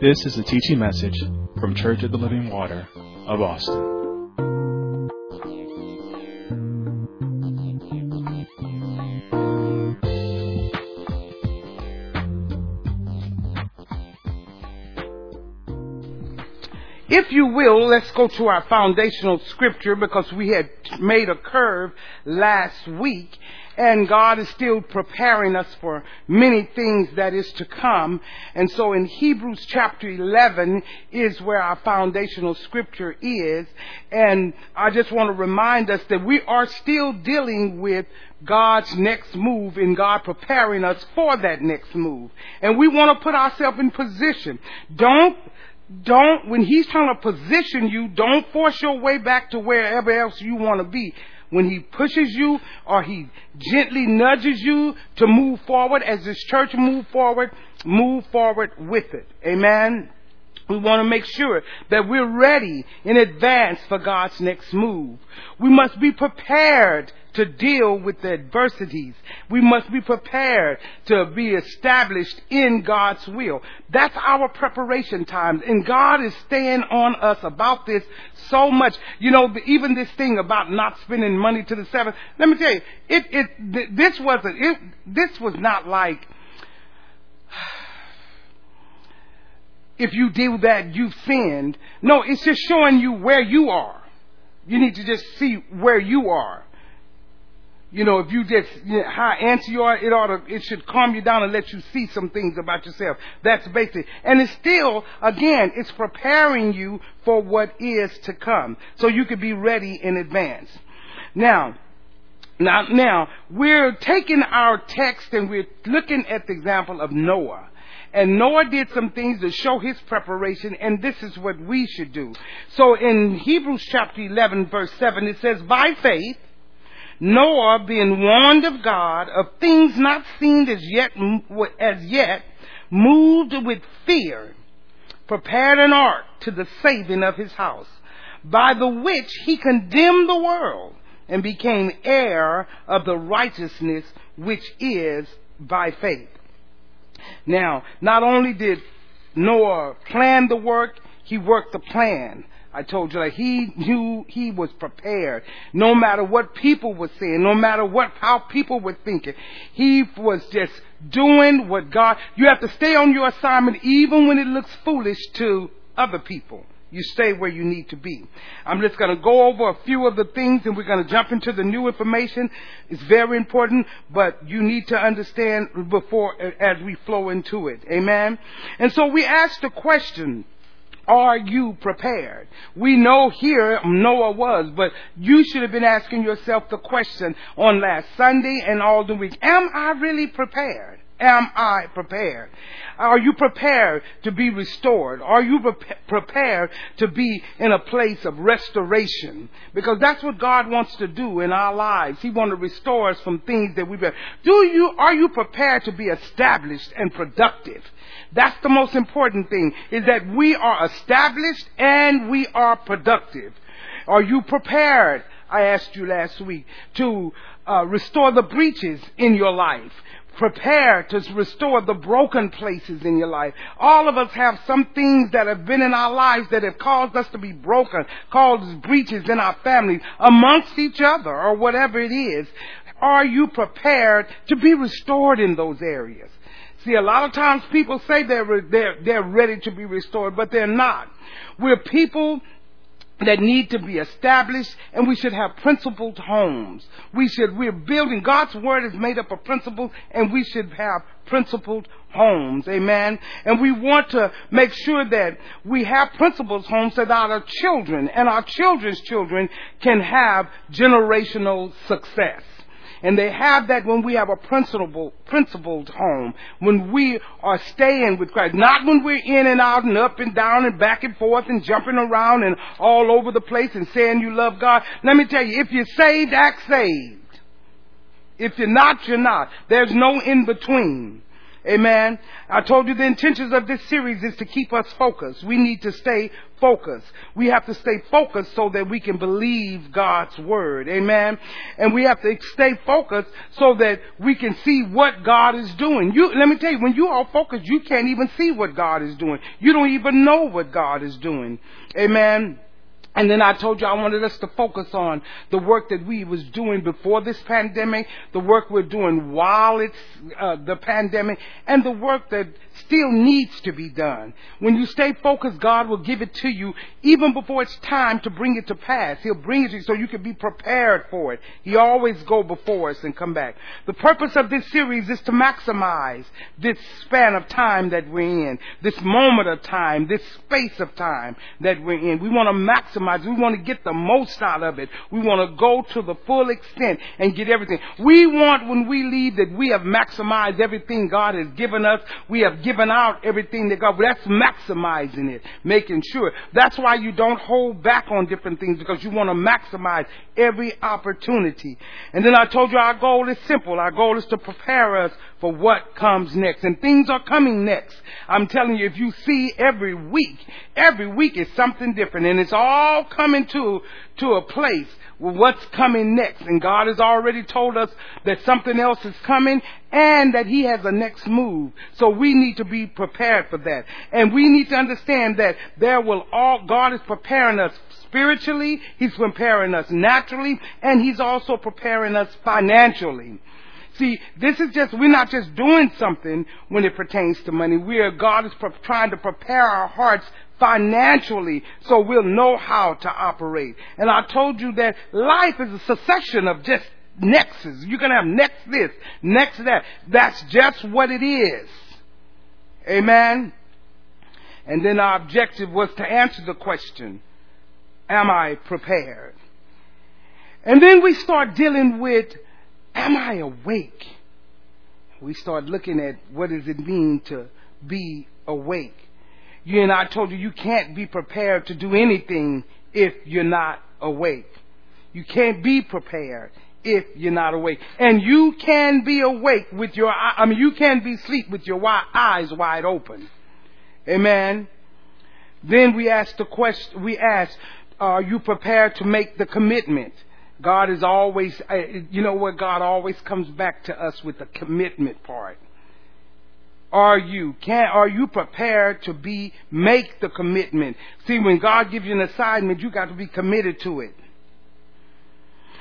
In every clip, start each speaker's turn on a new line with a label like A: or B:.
A: This is a teaching message from Church of the Living Water of Austin.
B: If you will, let's go to our foundational scripture because we had made a curve last week and God is still preparing us for many things that is to come. And so in Hebrews chapter 11 is where our foundational scripture is. And I just want to remind us that we are still dealing with God's next move and God preparing us for that next move. And we want to put ourselves in position. Don't don't, when he's trying to position you, don't force your way back to wherever else you want to be. When he pushes you or he gently nudges you to move forward as this church move forward, move forward with it. Amen. We want to make sure that we're ready in advance for God's next move. We must be prepared to deal with the adversities. We must be prepared to be established in God's will. That's our preparation time. And God is staying on us about this so much. You know, even this thing about not spending money to the seventh. Let me tell you, it, it, this wasn't, it, this was not like, if you do that, you've sinned. No, it's just showing you where you are. You need to just see where you are. You know, if you just you know, how antsy you are, it ought to, it should calm you down and let you see some things about yourself. That's basic. And it's still, again, it's preparing you for what is to come. So you could be ready in advance. Now, now, now, we're taking our text and we're looking at the example of Noah. And Noah did some things to show his preparation, and this is what we should do. So in Hebrews chapter 11 verse 7, it says, By faith, Noah, being warned of God of things not seen as yet, as yet, moved with fear, prepared an ark to the saving of his house, by the which he condemned the world and became heir of the righteousness which is by faith. Now, not only did Noah plan the work, he worked the plan. I told you that he knew he was prepared. No matter what people were saying, no matter what how people were thinking, he was just doing what God. You have to stay on your assignment even when it looks foolish to other people. You stay where you need to be. I'm just going to go over a few of the things and we're going to jump into the new information. It's very important, but you need to understand before, as we flow into it. Amen? And so we asked the question, are you prepared? We know here Noah was, but you should have been asking yourself the question on last Sunday and all the week. Am I really prepared? Am I prepared? Are you prepared to be restored? Are you pre- prepared to be in a place of restoration? Because that's what God wants to do in our lives. He wants to restore us from things that we've been. Do you, are you prepared to be established and productive? That's the most important thing, is that we are established and we are productive. Are you prepared? I asked you last week to uh, restore the breaches in your life prepare to restore the broken places in your life. All of us have some things that have been in our lives that have caused us to be broken, caused breaches in our families, amongst each other, or whatever it is. Are you prepared to be restored in those areas? See, a lot of times people say they're, they're, they're ready to be restored, but they're not. We're people that need to be established and we should have principled homes. We should, we're building, God's word is made up of principles and we should have principled homes. Amen. And we want to make sure that we have principled homes so that our children and our children's children can have generational success. And they have that when we have a principled, principled home, when we are staying with Christ. Not when we're in and out and up and down and back and forth and jumping around and all over the place and saying you love God. Let me tell you, if you're saved, act saved. If you're not, you're not. There's no in between. Amen. I told you the intentions of this series is to keep us focused. We need to stay focused. We have to stay focused so that we can believe God's word. Amen. And we have to stay focused so that we can see what God is doing. You, let me tell you, when you are focused, you can't even see what God is doing. You don't even know what God is doing. Amen. And then I told you I wanted us to focus on the work that we was doing before this pandemic, the work we're doing while it's uh, the pandemic, and the work that still needs to be done. When you stay focused, God will give it to you even before it's time to bring it to pass. He'll bring it to you so you can be prepared for it. He always go before us and come back. The purpose of this series is to maximize this span of time that we're in, this moment of time, this space of time that we're in. We want to maximize we want to get the most out of it. We want to go to the full extent and get everything. We want when we leave that we have maximized everything God has given us. We have given out everything that God, that's maximizing it, making sure. That's why you don't hold back on different things because you want to maximize every opportunity. And then I told you our goal is simple. Our goal is to prepare us for what comes next. And things are coming next. I'm telling you, if you see every week, every week is something different and it's all coming to, to a place with what's coming next. And God has already told us that something else is coming and that He has a next move. So we need to be prepared for that. And we need to understand that there will all, God is preparing us spiritually, He's preparing us naturally, and He's also preparing us financially. See, this is just, we're not just doing something when it pertains to money. We are, God is pre- trying to prepare our hearts financially so we'll know how to operate. And I told you that life is a succession of just nexus. You're going to have next this, next that. That's just what it is. Amen. And then our objective was to answer the question, am I prepared? And then we start dealing with Am I awake? We start looking at what does it mean to be awake. You and I told you you can't be prepared to do anything if you're not awake. You can't be prepared if you're not awake. And you can be awake with your, I mean, you can be asleep with your eyes wide open. Amen. Then we ask the question, we ask, are you prepared to make the commitment? God is always, uh, you know what? God always comes back to us with the commitment part. Are you can are you prepared to be make the commitment? See, when God gives you an assignment, you got to be committed to it.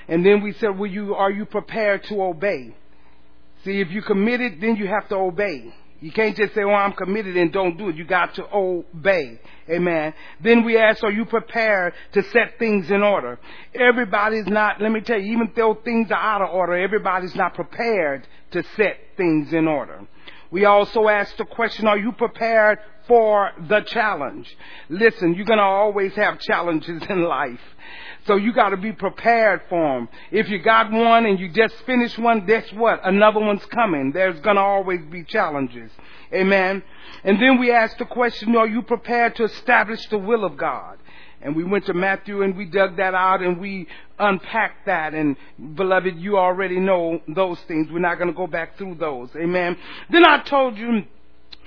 B: And then we said, "Will you are you prepared to obey?" See, if you committed, then you have to obey. You can't just say, "Well, I'm committed," and don't do it. You got to obey. Amen. Then we ask, "Are you prepared to set things in order?" Everybody's not. Let me tell you, even though things are out of order, everybody's not prepared to set things in order. We also ask the question, "Are you prepared for the challenge?" Listen, you're going to always have challenges in life. So you got to be prepared for them. If you got one and you just finished one, guess what? Another one's coming. There's going to always be challenges. Amen. And then we ask the question, are you prepared to establish the will of God? And we went to Matthew and we dug that out and we unpacked that. And beloved, you already know those things. We're not going to go back through those. Amen. Then I told you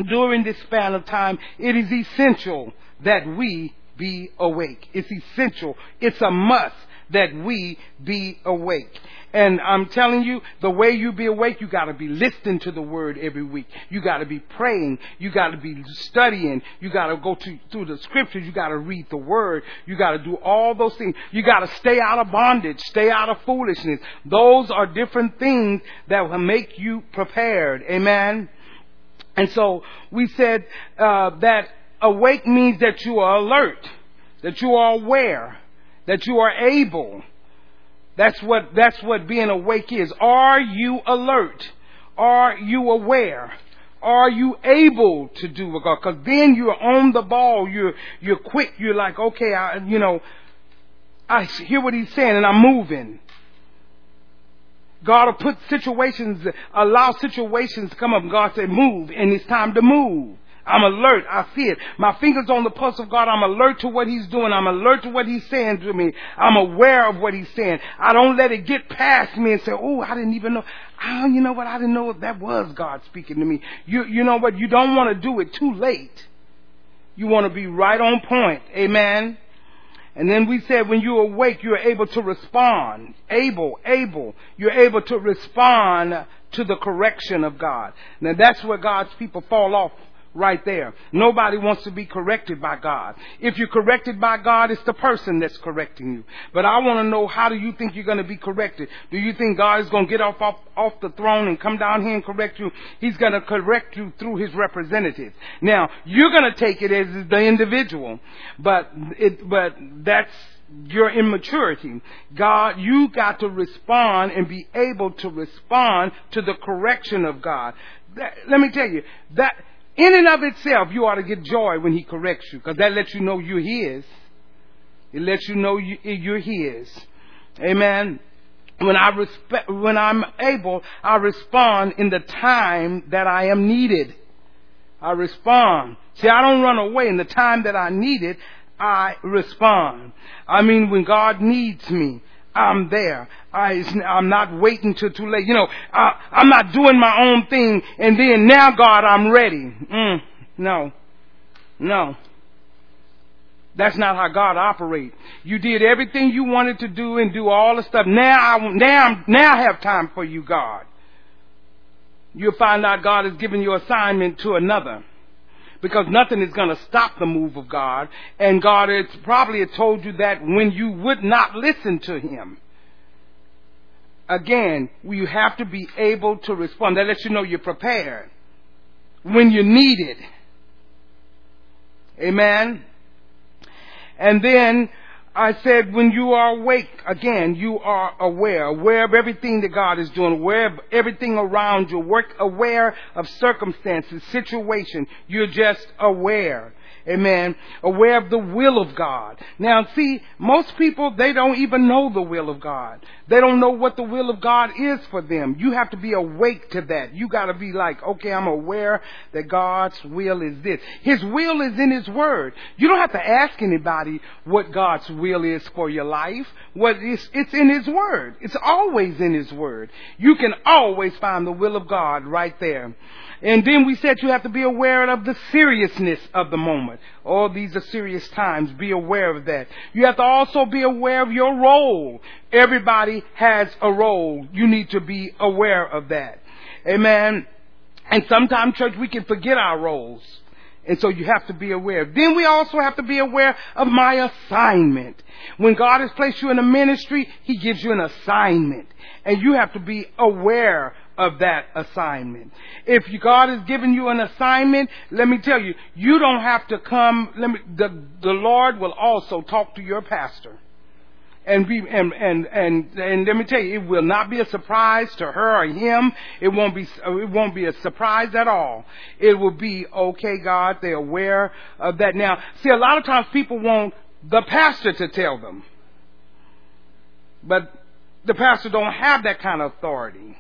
B: during this span of time, it is essential that we be awake. It's essential. It's a must that we be awake. And I'm telling you, the way you be awake, you gotta be listening to the word every week. You gotta be praying. You gotta be studying. You gotta go to, through the scriptures. You gotta read the word. You gotta do all those things. You gotta stay out of bondage. Stay out of foolishness. Those are different things that will make you prepared. Amen. And so we said uh, that awake means that you are alert, that you are aware, that you are able. That's what, that's what being awake is. Are you alert? Are you aware? Are you able to do what God? Because then you're on the ball. You're you're quick. You're like, okay, I, you know, I hear what He's saying, and I'm moving. God will put situations, allow situations to come up. God said, move, and it's time to move. I'm alert. I see it. My fingers on the pulse of God. I'm alert to what He's doing. I'm alert to what He's saying to me. I'm aware of what He's saying. I don't let it get past me and say, "Oh, I didn't even know." Oh, you know what? I didn't know that was God speaking to me. You, you know what? You don't want to do it too late. You want to be right on point. Amen. And then we said when you awake, you're able to respond. Able, able. You're able to respond to the correction of God. Now that's where God's people fall off right there. Nobody wants to be corrected by God. If you're corrected by God, it's the person that's correcting you. But I want to know how do you think you're going to be corrected? Do you think God is going to get off, off off the throne and come down here and correct you? He's going to correct you through his representatives. Now, you're going to take it as the individual, but it but that's your immaturity. God, you got to respond and be able to respond to the correction of God. That, let me tell you, that in and of itself, you ought to get joy when He corrects you, because that lets you know you're His. It lets you know eh, you're His. Amen. When I respect, when I'm able, I respond in the time that I am needed. I respond. See, I don't run away in the time that I need it. I respond. I mean, when God needs me, I'm there. I, am not waiting till too late. You know, I, I'm not doing my own thing and then now God, I'm ready. Mm, no. No. That's not how God operates. You did everything you wanted to do and do all the stuff. Now I, now, now I have time for you, God. You'll find out God has given your assignment to another because nothing is going to stop the move of God. And God has probably told you that when you would not listen to Him. Again, you have to be able to respond. That lets you know you're prepared when you need it. Amen. And then I said, when you are awake, again, you are aware, aware of everything that God is doing, aware of everything around you, work, aware of circumstances, situation. You're just aware. Amen. Aware of the will of God. Now see, most people, they don't even know the will of God. They don't know what the will of God is for them. You have to be awake to that. You gotta be like, okay, I'm aware that God's will is this. His will is in His Word. You don't have to ask anybody what God's will is for your life. What is, it's in His Word. It's always in His Word. You can always find the will of God right there. And then we said you have to be aware of the seriousness of the moment. All these are serious times. Be aware of that. You have to also be aware of your role. Everybody has a role. You need to be aware of that. Amen. And sometimes, church, we can forget our roles. And so you have to be aware. Then we also have to be aware of my assignment. When God has placed you in a ministry, He gives you an assignment. And you have to be aware of that assignment. If God has given you an assignment, let me tell you, you don't have to come, let me, the, the Lord will also talk to your pastor. And be, and, and, and, and let me tell you, it will not be a surprise to her or him. It won't be, it won't be a surprise at all. It will be, okay, God, they're aware of that. Now, see, a lot of times people want the pastor to tell them. But the pastor don't have that kind of authority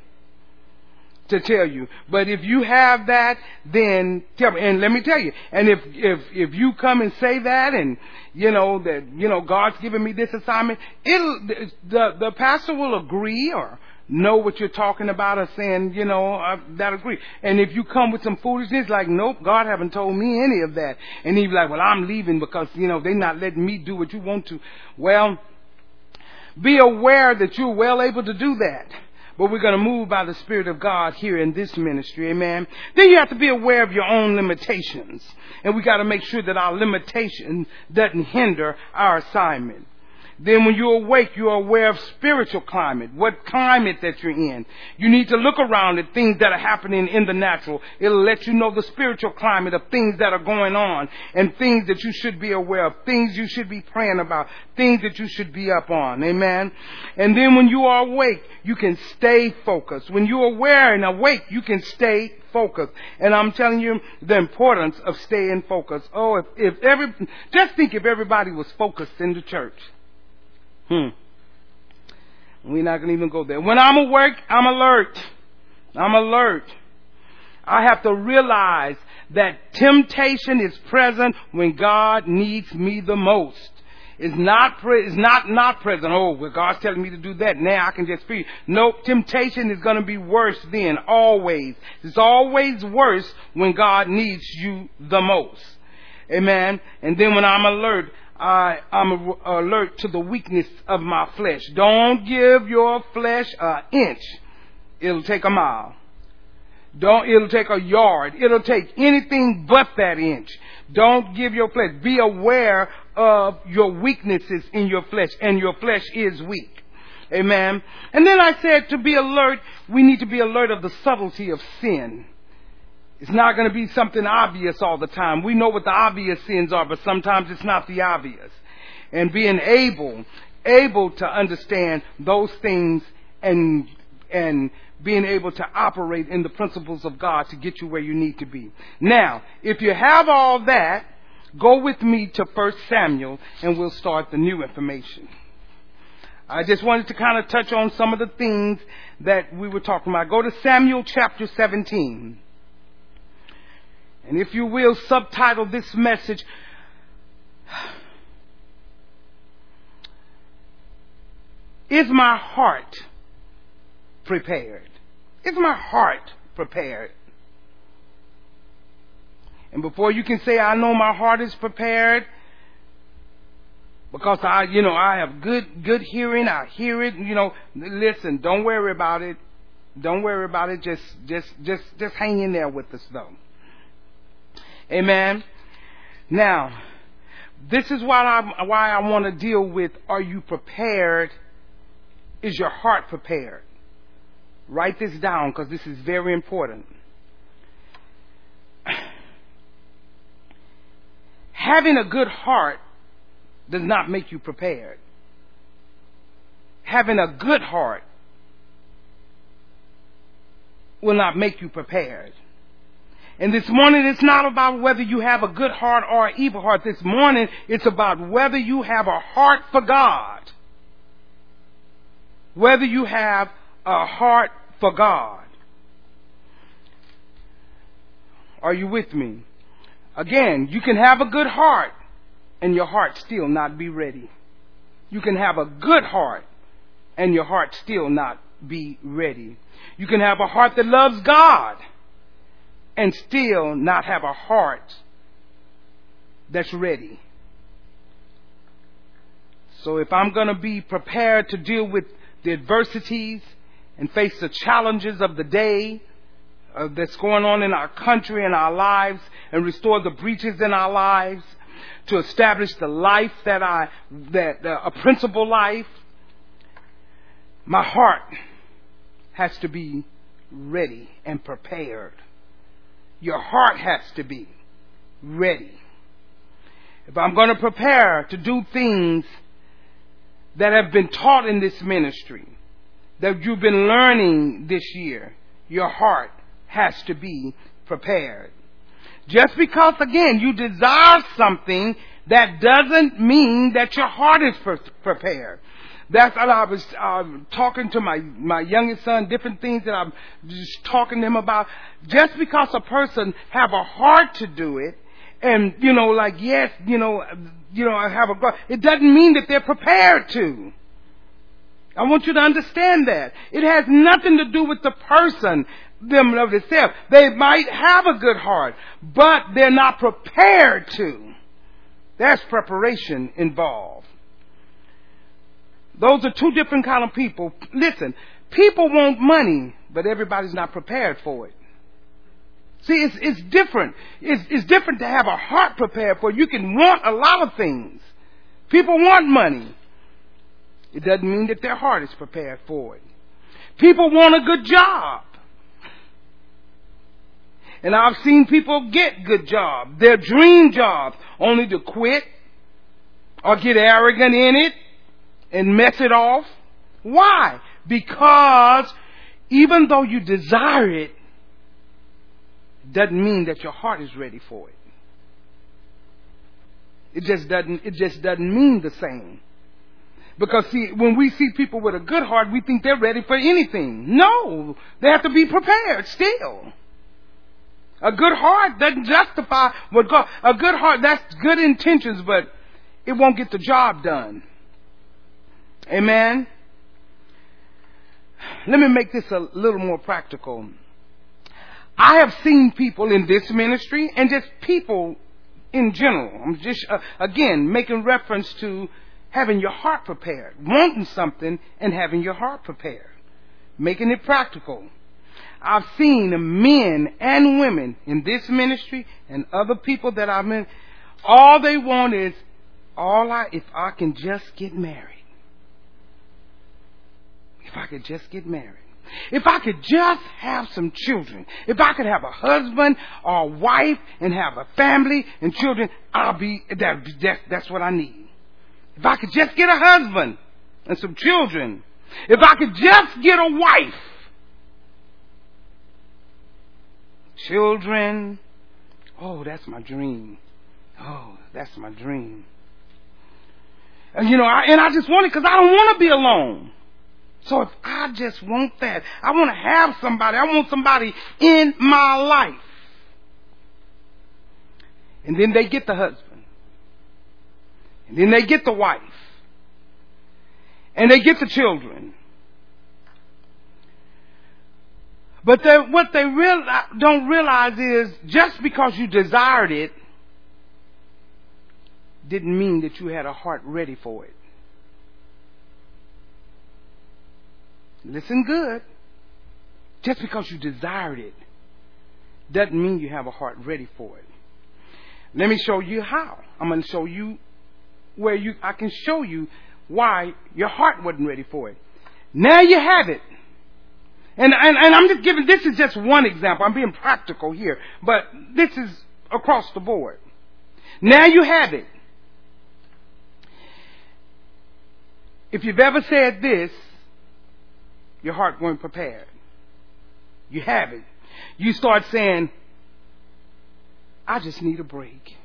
B: to tell you. But if you have that, then tell me. And let me tell you. And if if if you come and say that, and you know that you know God's given me this assignment, it'll the the pastor will agree or know what you're talking about or saying, you know, uh, that agree. And if you come with some foolishness, like, nope, God haven't told me any of that. And be like, well, I'm leaving because, you know, they're not letting me do what you want to. Well, be aware that you're well able to do that. But we're going to move by the Spirit of God here in this ministry. Amen. Then you have to be aware of your own limitations. And we got to make sure that our limitation doesn't hinder our assignment. Then when you're awake, you're aware of spiritual climate, what climate that you're in. You need to look around at things that are happening in the natural. It'll let you know the spiritual climate of things that are going on and things that you should be aware of, things you should be praying about, things that you should be up on. Amen. And then when you are awake, you can stay focused. When you're aware and awake, you can stay focused. And I'm telling you the importance of staying focused. Oh, if, if every, just think if everybody was focused in the church. Hmm. We're not going to even go there. When I'm work, I'm alert. I'm alert. I have to realize that temptation is present when God needs me the most. It's not, pre- it's not, not present. Oh, well, God's telling me to do that. Now I can just feel. No, temptation is going to be worse then, always. It's always worse when God needs you the most. Amen. And then when I'm alert, I, I'm alert to the weakness of my flesh. Don't give your flesh an inch. It'll take a mile. Don't, it'll take a yard. It'll take anything but that inch. Don't give your flesh. Be aware of your weaknesses in your flesh, and your flesh is weak. Amen. And then I said to be alert, we need to be alert of the subtlety of sin. It's not going to be something obvious all the time. We know what the obvious sins are, but sometimes it's not the obvious. And being able, able to understand those things and, and being able to operate in the principles of God to get you where you need to be. Now, if you have all that, go with me to 1 Samuel and we'll start the new information. I just wanted to kind of touch on some of the things that we were talking about. Go to Samuel chapter 17. And if you will, subtitle this message, Is my heart prepared? Is my heart prepared? And before you can say, I know my heart is prepared, because I, you know, I have good, good hearing, I hear it, you know, listen, don't worry about it. Don't worry about it. Just, just, just, just hang in there with us though. Amen. Now, this is why I, why I want to deal with, are you prepared? Is your heart prepared? Write this down because this is very important. Having a good heart does not make you prepared. Having a good heart will not make you prepared. And this morning it's not about whether you have a good heart or an evil heart. This morning it's about whether you have a heart for God. Whether you have a heart for God. Are you with me? Again, you can have a good heart and your heart still not be ready. You can have a good heart and your heart still not be ready. You can have a heart that loves God and still not have a heart that's ready. So if I'm going to be prepared to deal with the adversities and face the challenges of the day uh, that's going on in our country and our lives and restore the breaches in our lives, to establish the life that I, that uh, a principle life, my heart has to be ready and prepared. Your heart has to be ready. If I'm going to prepare to do things that have been taught in this ministry, that you've been learning this year, your heart has to be prepared. Just because, again, you desire something, that doesn't mean that your heart is prepared. That's what I was uh, talking to my my youngest son. Different things that I'm just talking to him about. Just because a person have a heart to do it, and you know, like yes, you know, you know, I have a God. It doesn't mean that they're prepared to. I want you to understand that. It has nothing to do with the person them of themselves. They might have a good heart, but they're not prepared to. There's preparation involved. Those are two different kind of people. Listen, people want money, but everybody's not prepared for it. See, it's, it's different. It's, it's different to have a heart prepared for. You can want a lot of things. People want money. It doesn't mean that their heart is prepared for it. People want a good job. And I've seen people get good jobs, their dream jobs, only to quit or get arrogant in it and mess it off. Why? Because even though you desire it, doesn't mean that your heart is ready for it. It just doesn't, it just doesn't mean the same. Because see, when we see people with a good heart, we think they're ready for anything. No, they have to be prepared still. A good heart doesn't justify what God, a good heart, that's good intentions, but it won't get the job done. Amen. Let me make this a little more practical. I have seen people in this ministry and just people in general. I'm just, uh, again, making reference to having your heart prepared, wanting something and having your heart prepared, making it practical. I've seen men and women in this ministry and other people that I've met, all they want is, all I, if I can just get married. If I could just get married. If I could just have some children, if I could have a husband or a wife and have a family and children, I'll be, that, that, that's what I need. If I could just get a husband and some children, if I could just get a wife, children, oh, that's my dream. Oh, that's my dream. And you know, I, and I just want it because I don't want to be alone. So if I just want that, I want to have somebody, I want somebody in my life. And then they get the husband. And then they get the wife. And they get the children. But they, what they real, uh, don't realize is just because you desired it didn't mean that you had a heart ready for it. Listen good. Just because you desired it doesn't mean you have a heart ready for it. Let me show you how. I'm going to show you where you I can show you why your heart wasn't ready for it. Now you have it. And, and, and I'm just giving, this is just one example. I'm being practical here. But this is across the board. Now you have it. If you've ever said this, your heart weren't prepared. You have it. You start saying, I just need a break.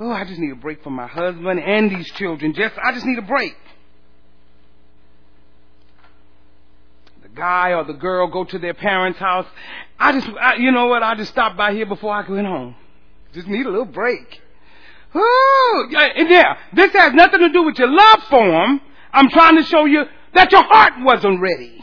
B: Oh, I just need a break from my husband and these children. Just, I just need a break. The guy or the girl go to their parents' house. I just, I, you know what? I just stopped by here before I went home. Just need a little break. Oh, yeah, this has nothing to do with your love for them. I'm trying to show you that your heart wasn't ready.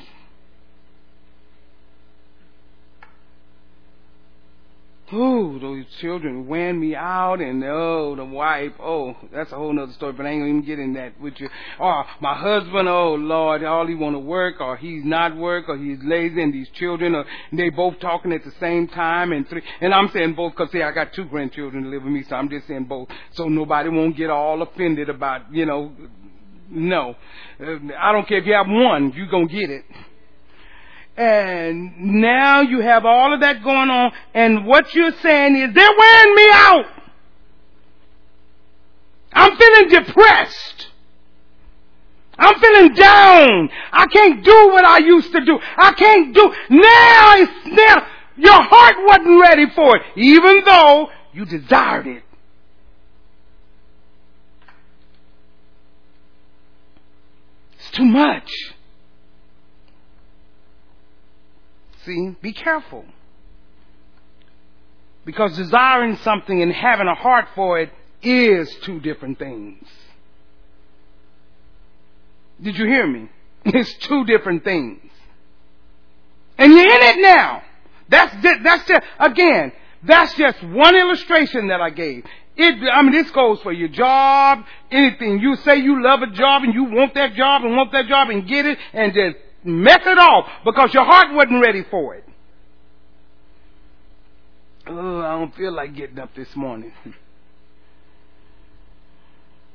B: Oh, those children ran me out, and oh, the wife. Oh, that's a whole nother story, but I ain't even get in that with you. Oh, my husband. Oh Lord, all he want to work, or he's not work, or he's lazy, and these children, are they both talking at the same time, and three. And I'm saying both because see, I got two grandchildren to live with me, so I'm just saying both, so nobody won't get all offended about, you know. No, uh, I don't care if you have one, you're gonna get it. And now you have all of that going on, and what you're saying is, they're wearing me out. I'm feeling depressed. I'm feeling down. I can't do what I used to do. I can't do, now it's, now, your heart wasn't ready for it, even though you desired it. It's too much. See, be careful. Because desiring something and having a heart for it is two different things. Did you hear me? It's two different things. And you're in it now. That's that's just, again, that's just one illustration that I gave. It, I mean, this goes for your job, anything. You say you love a job and you want that job and want that job and get it and just mess it off because your heart wasn't ready for it. Oh, I don't feel like getting up this morning.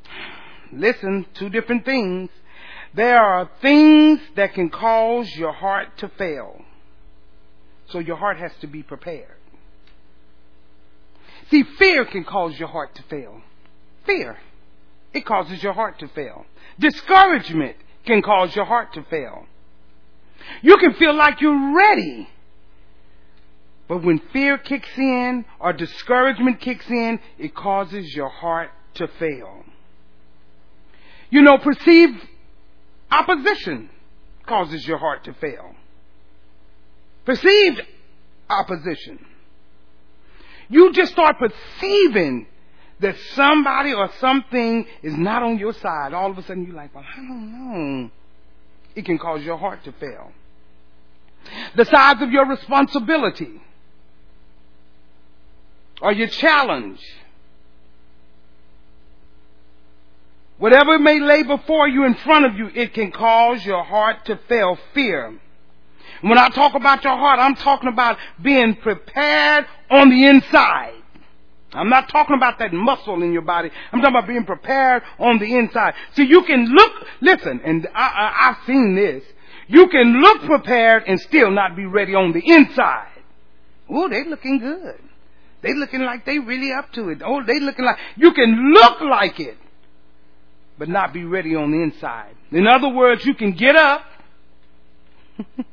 B: Listen, two different things. There are things that can cause your heart to fail. So your heart has to be prepared. See, fear can cause your heart to fail. Fear. It causes your heart to fail. Discouragement can cause your heart to fail. You can feel like you're ready. But when fear kicks in or discouragement kicks in, it causes your heart to fail. You know, perceived opposition causes your heart to fail. Perceived opposition. You just start perceiving that somebody or something is not on your side. All of a sudden you're like, well, I don't know. It can cause your heart to fail. The size of your responsibility or your challenge. Whatever may lay before you in front of you, it can cause your heart to fail. Fear. When I talk about your heart, I'm talking about being prepared on the inside. I'm not talking about that muscle in your body. I'm talking about being prepared on the inside. See, you can look, listen, and I, I've seen this. You can look prepared and still not be ready on the inside. Oh, they looking good. They looking like they really up to it. Oh, they looking like, you can look like it, but not be ready on the inside. In other words, you can get up.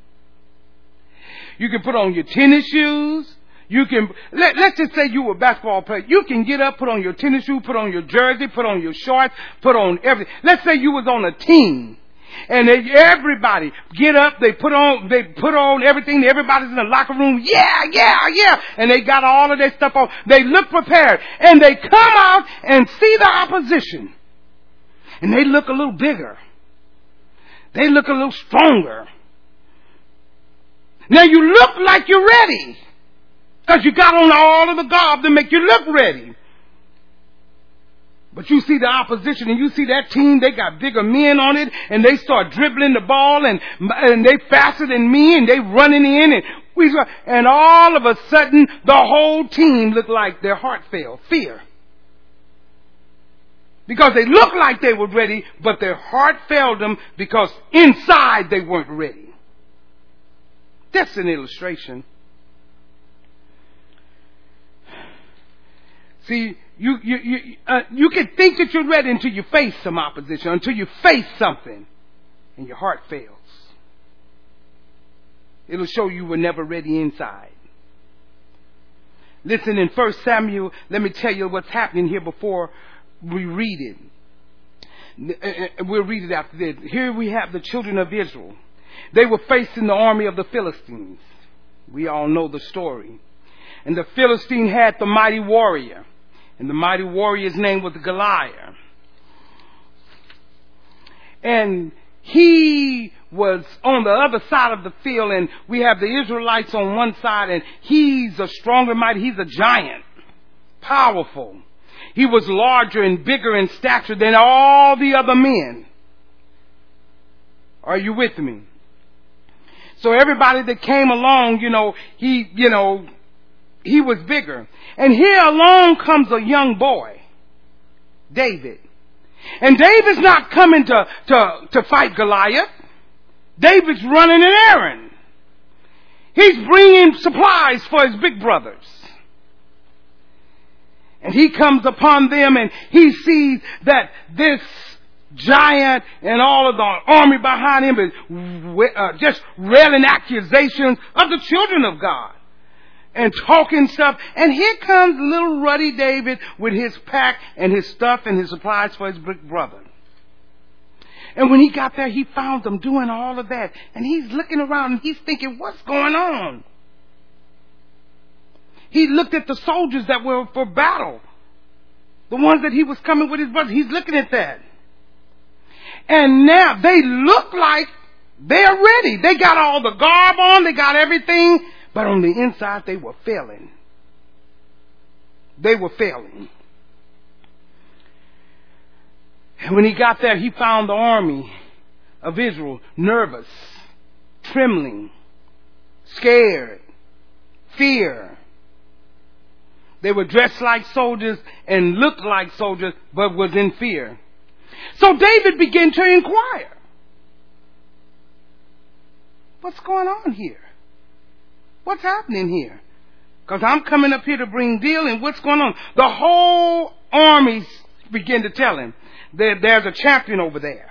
B: you can put on your tennis shoes. You can, let, let's just say you were a basketball player. You can get up, put on your tennis shoe, put on your jersey, put on your shorts, put on everything. Let's say you was on a team. And they, everybody get up, they put on, they put on everything, everybody's in the locker room, yeah, yeah, yeah, and they got all of their stuff on. They look prepared, and they come out and see the opposition. And they look a little bigger. They look a little stronger. Now you look like you're ready. Because you got on all of the garb to make you look ready. But you see the opposition and you see that team, they got bigger men on it and they start dribbling the ball and, and they faster than me and they running in and we, and all of a sudden the whole team looked like their heart failed. Fear. Because they looked like they were ready, but their heart failed them because inside they weren't ready. That's an illustration. See, you you you uh, you can think that you're ready until you face some opposition, until you face something, and your heart fails. It'll show you were never ready inside. Listen, in First Samuel, let me tell you what's happening here before we read it. We'll read it after this. Here we have the children of Israel. They were facing the army of the Philistines. We all know the story. And the Philistine had the mighty warrior. And the mighty warrior's name was Goliath. And he was on the other side of the field and we have the Israelites on one side and he's a stronger mighty, he's a giant, powerful. He was larger and bigger in stature than all the other men. Are you with me? So everybody that came along, you know, he, you know, he was bigger. And here along comes a young boy, David. And David's not coming to, to, to fight Goliath. David's running an errand. He's bringing supplies for his big brothers. And he comes upon them and he sees that this giant and all of the army behind him is uh, just railing accusations of the children of God and talking stuff. And here comes little ruddy David with his pack and his stuff and his supplies for his big brother. And when he got there, he found them doing all of that. And he's looking around and he's thinking, what's going on? He looked at the soldiers that were for battle. The ones that he was coming with his brother. He's looking at that. And now they look like they're ready. They got all the garb on. They got everything. But on the inside, they were failing. They were failing. And when he got there, he found the army of Israel nervous, trembling, scared, fear. They were dressed like soldiers and looked like soldiers, but was in fear. So David began to inquire. What's going on here? What's happening here? Because I'm coming up here to bring deal and what's going on? The whole army began to tell him that there's a champion over there.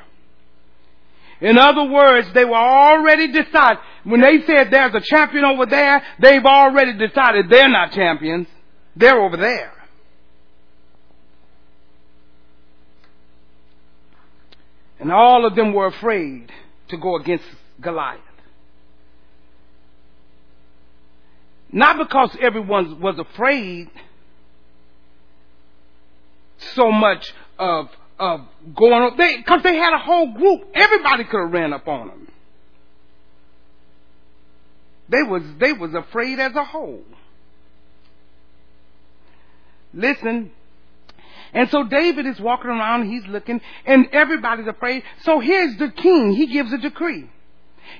B: In other words, they were already decided. When they said there's a champion over there, they've already decided they're not champions. They're over there. And all of them were afraid to go against Goliath. Not because everyone was afraid so much of of going up. They because they had a whole group. Everybody could have ran up on them. They was they was afraid as a whole. Listen. And so David is walking around, he's looking, and everybody's afraid. So here's the king. He gives a decree.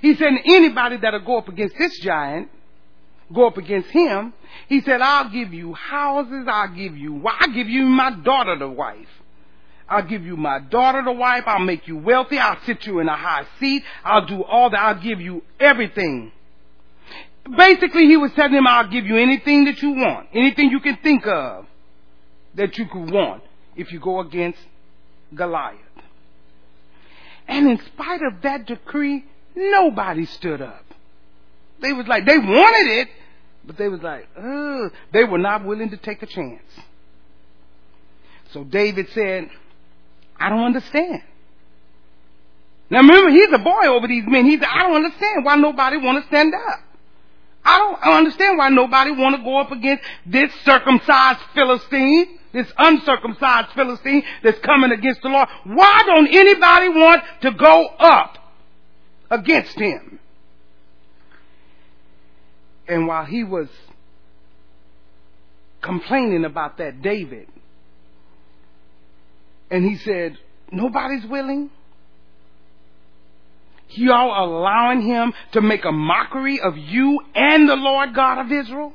B: He said, anybody that'll go up against this giant, go up against him, he said, I'll give you houses, I'll give you, I'll give you my daughter to wife. I'll give you my daughter to wife, I'll make you wealthy, I'll sit you in a high seat, I'll do all that, I'll give you everything. Basically, he was telling him, I'll give you anything that you want, anything you can think of that you could want if you go against Goliath. And in spite of that decree, nobody stood up. They was like, they wanted it, but they was like, Ugh. they were not willing to take a chance. So David said, I don't understand. Now remember, he's a boy over these men. He said, I don't understand why nobody want to stand up. I don't understand why nobody want to go up against this circumcised Philistine, this uncircumcised Philistine that's coming against the Lord. Why don't anybody want to go up against him? And while he was complaining about that, David, and he said, nobody's willing. Y'all allowing him to make a mockery of you and the Lord God of Israel?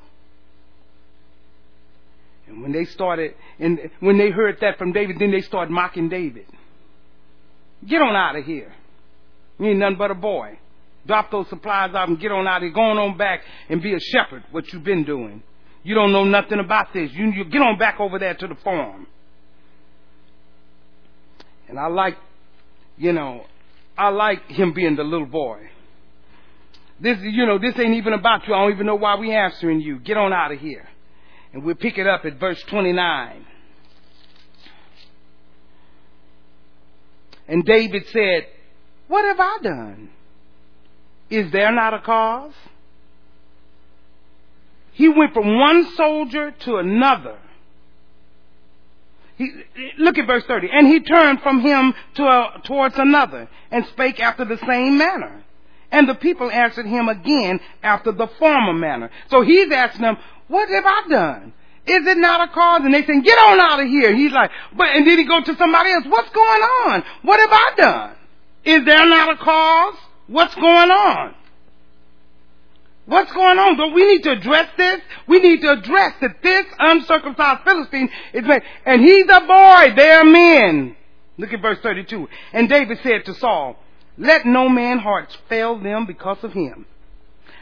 B: And when they started, and when they heard that from David, then they started mocking David. Get on out of here. You ain't nothing but a boy. Drop those supplies out and get on out of here. Go on back and be a shepherd, what you've been doing. You don't know nothing about this. You, you get on back over there to the farm. And I like, you know, I like him being the little boy. This, you know, this ain't even about you. I don't even know why we answering you. Get on out of here. And we'll pick it up at verse 29. And David said, What have I done? Is there not a cause? He went from one soldier to another. He, look at verse 30. And he turned from him to a, towards another and spake after the same manner. And the people answered him again after the former manner. So he's asking them, what have I done? Is it not a cause? And they say, get on out of here. He's like, but, and then he go to somebody else. What's going on? What have I done? Is there not a cause? What's going on? What's going on? But we need to address this. We need to address that this uncircumcised Philistine is made, and he's a boy. They're men. Look at verse 32. And David said to Saul, let no man hearts fail them because of him.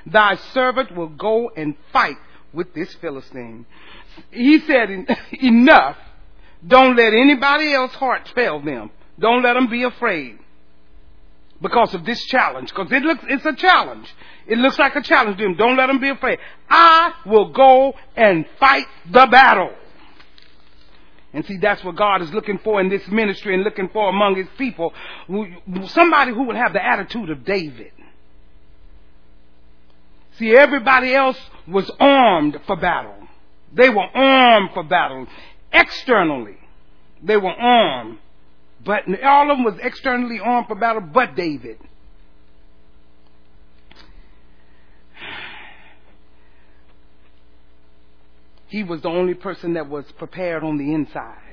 B: Thy servant will go and fight with this Philistine. He said, enough. Don't let anybody else's heart fail them. Don't let them be afraid because of this challenge. Because it looks, it's a challenge. It looks like a challenge to them. Don't let them be afraid. I will go and fight the battle. And see, that's what God is looking for in this ministry and looking for among his people. Somebody who will have the attitude of David. See, everybody else was armed for battle. They were armed for battle. Externally, they were armed. But all of them was externally armed for battle, but David. He was the only person that was prepared on the inside.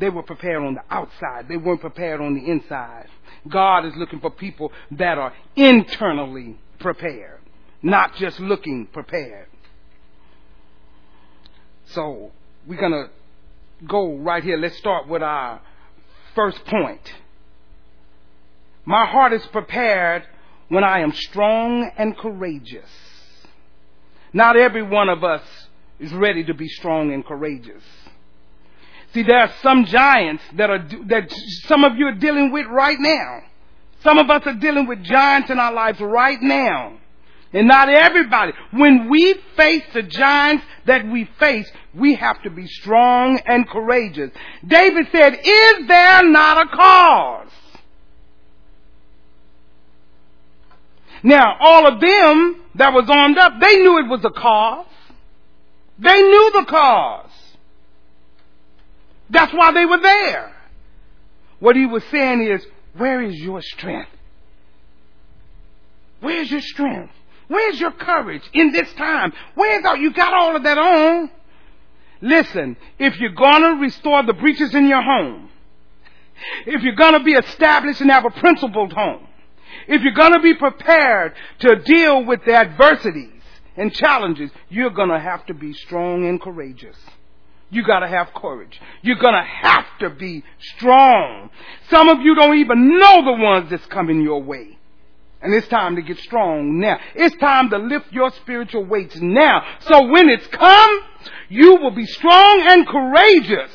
B: They were prepared on the outside. They weren't prepared on the inside. God is looking for people that are internally prepared, not just looking prepared. So we're going to go right here. Let's start with our first point. My heart is prepared when I am strong and courageous. Not every one of us is ready to be strong and courageous. See, there are some giants that are, that some of you are dealing with right now. Some of us are dealing with giants in our lives right now. And not everybody. When we face the giants that we face, we have to be strong and courageous. David said, is there not a cause? Now, all of them that was armed up, they knew it was a cause. They knew the cause. That's why they were there. What he was saying is, where is your strength? Where's your strength? Where's your courage in this time? Where's all, you got all of that on? Listen, if you're gonna restore the breaches in your home, if you're gonna be established and have a principled home, if you're gonna be prepared to deal with the adversities and challenges, you're gonna have to be strong and courageous. You gotta have courage. You're gonna have to be strong. Some of you don't even know the ones that's coming your way. And it's time to get strong now. It's time to lift your spiritual weights now. So when it's come, you will be strong and courageous.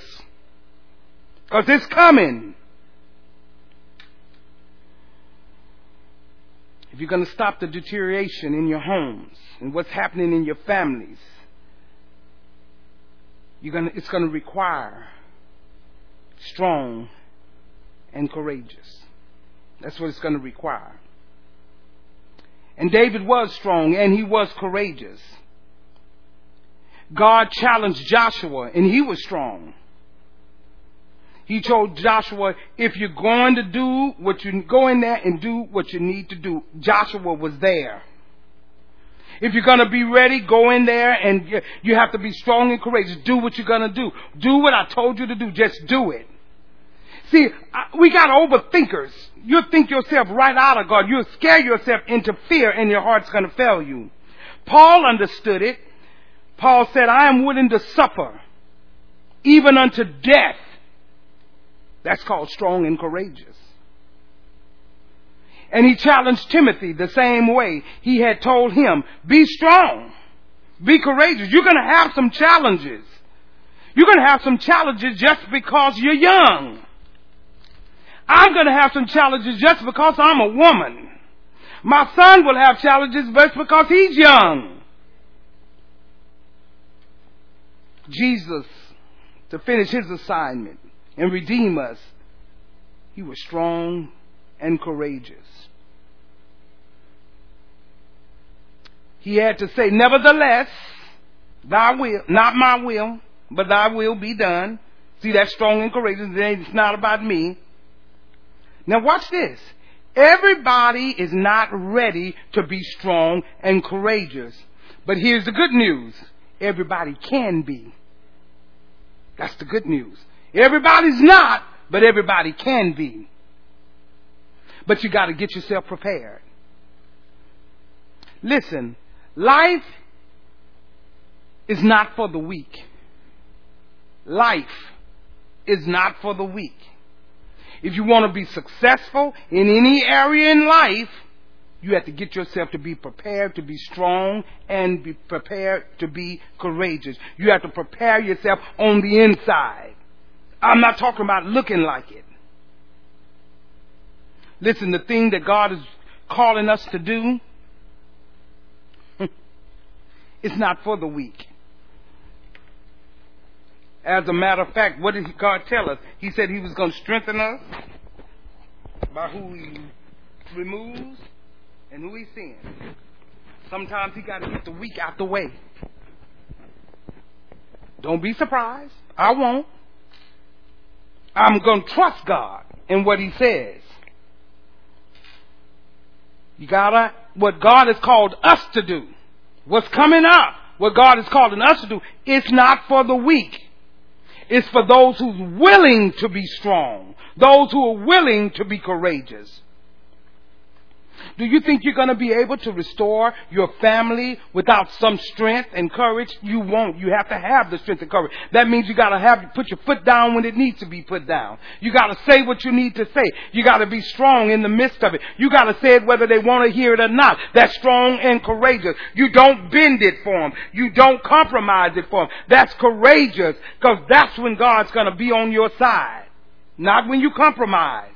B: Cause it's coming. If you're gonna stop the deterioration in your homes and what's happening in your families, you're gonna, it's gonna require strong and courageous. That's what it's gonna require. And David was strong and he was courageous. God challenged Joshua and he was strong. He told Joshua, if you're going to do what you go in there and do what you need to do. Joshua was there. If you're going to be ready, go in there and you have to be strong and courageous. Do what you're going to do. Do what I told you to do. Just do it. See, we got overthinkers. You think yourself right out of God. You'll scare yourself into fear and your heart's going to fail you. Paul understood it. Paul said, I am willing to suffer even unto death. That's called strong and courageous. And he challenged Timothy the same way. He had told him, be strong. Be courageous. You're going to have some challenges. You're going to have some challenges just because you're young. I'm going to have some challenges just because I'm a woman. My son will have challenges just because he's young. Jesus, to finish his assignment and redeem us, he was strong and courageous. He had to say, nevertheless, thy will, not my will, but thy will be done. See, that's strong and courageous. It's not about me. Now watch this. Everybody is not ready to be strong and courageous. But here's the good news. Everybody can be. That's the good news. Everybody's not, but everybody can be. But you gotta get yourself prepared. Listen, life is not for the weak. Life is not for the weak. If you want to be successful in any area in life, you have to get yourself to be prepared to be strong and be prepared to be courageous. You have to prepare yourself on the inside. I'm not talking about looking like it. Listen, the thing that God is calling us to do, it's not for the weak. As a matter of fact, what did God tell us? He said He was going to strengthen us by who He removes and who He sends. Sometimes He got to get the weak out the way. Don't be surprised. I won't. I'm going to trust God in what He says. You gotta, what God has called us to do, what's coming up, what God is calling us to do, it's not for the weak. It's for those who's willing to be strong, those who are willing to be courageous. Do you think you're going to be able to restore your family without some strength and courage? You won't. You have to have the strength and courage. That means you got to have put your foot down when it needs to be put down. You got to say what you need to say. You got to be strong in the midst of it. You got to say it whether they want to hear it or not. That's strong and courageous. You don't bend it for them. You don't compromise it for them. That's courageous because that's when God's going to be on your side. Not when you compromise.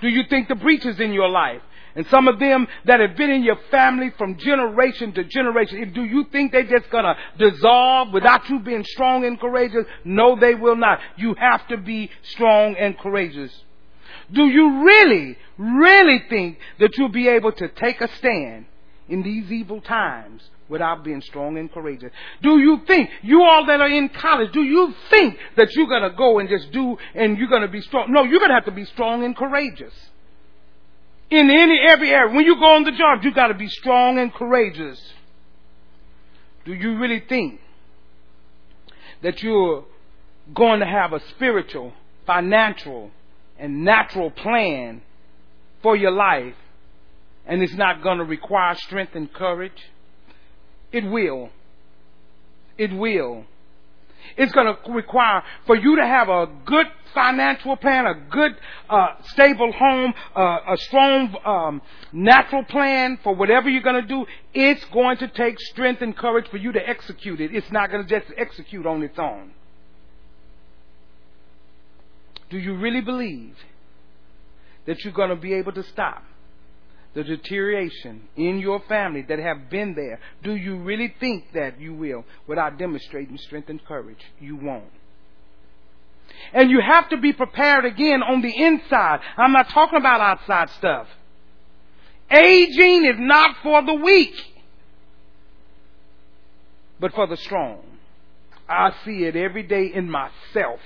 B: Do you think the breaches in your life and some of them that have been in your family from generation to generation, do you think they're just gonna dissolve without you being strong and courageous? No, they will not. You have to be strong and courageous. Do you really, really think that you'll be able to take a stand in these evil times without being strong and courageous? Do you think, you all that are in college, do you think that you're going to go and just do and you're going to be strong? No, you're going to have to be strong and courageous. In any, every area. When you go on the job, you got to be strong and courageous. Do you really think that you're going to have a spiritual, financial, and natural plan for your life and it's not going to require strength and courage? It will. It will. It's going to require for you to have a good financial plan, a good, uh, stable home, uh, a strong um, natural plan for whatever you're going to do. It's going to take strength and courage for you to execute it. It's not going to just execute on its own. Do you really believe that you're going to be able to stop the deterioration in your family that have been there? Do you really think that you will without demonstrating strength and courage? You won't. And you have to be prepared again on the inside. I'm not talking about outside stuff. Aging is not for the weak, but for the strong. I see it every day in myself.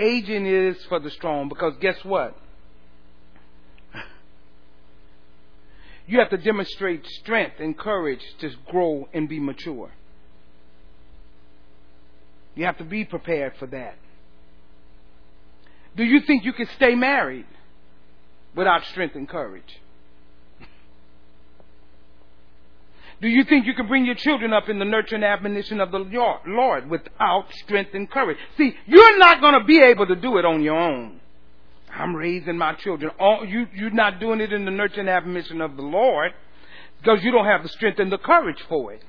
B: Aging is for the strong because guess what? You have to demonstrate strength and courage to grow and be mature. You have to be prepared for that. Do you think you can stay married without strength and courage? Do you think you can bring your children up in the nurture and admonition of the Lord without strength and courage? See, you're not going to be able to do it on your own. I'm raising my children. All, you, you're not doing it in the nurture and admonition of the Lord because you don't have the strength and the courage for it.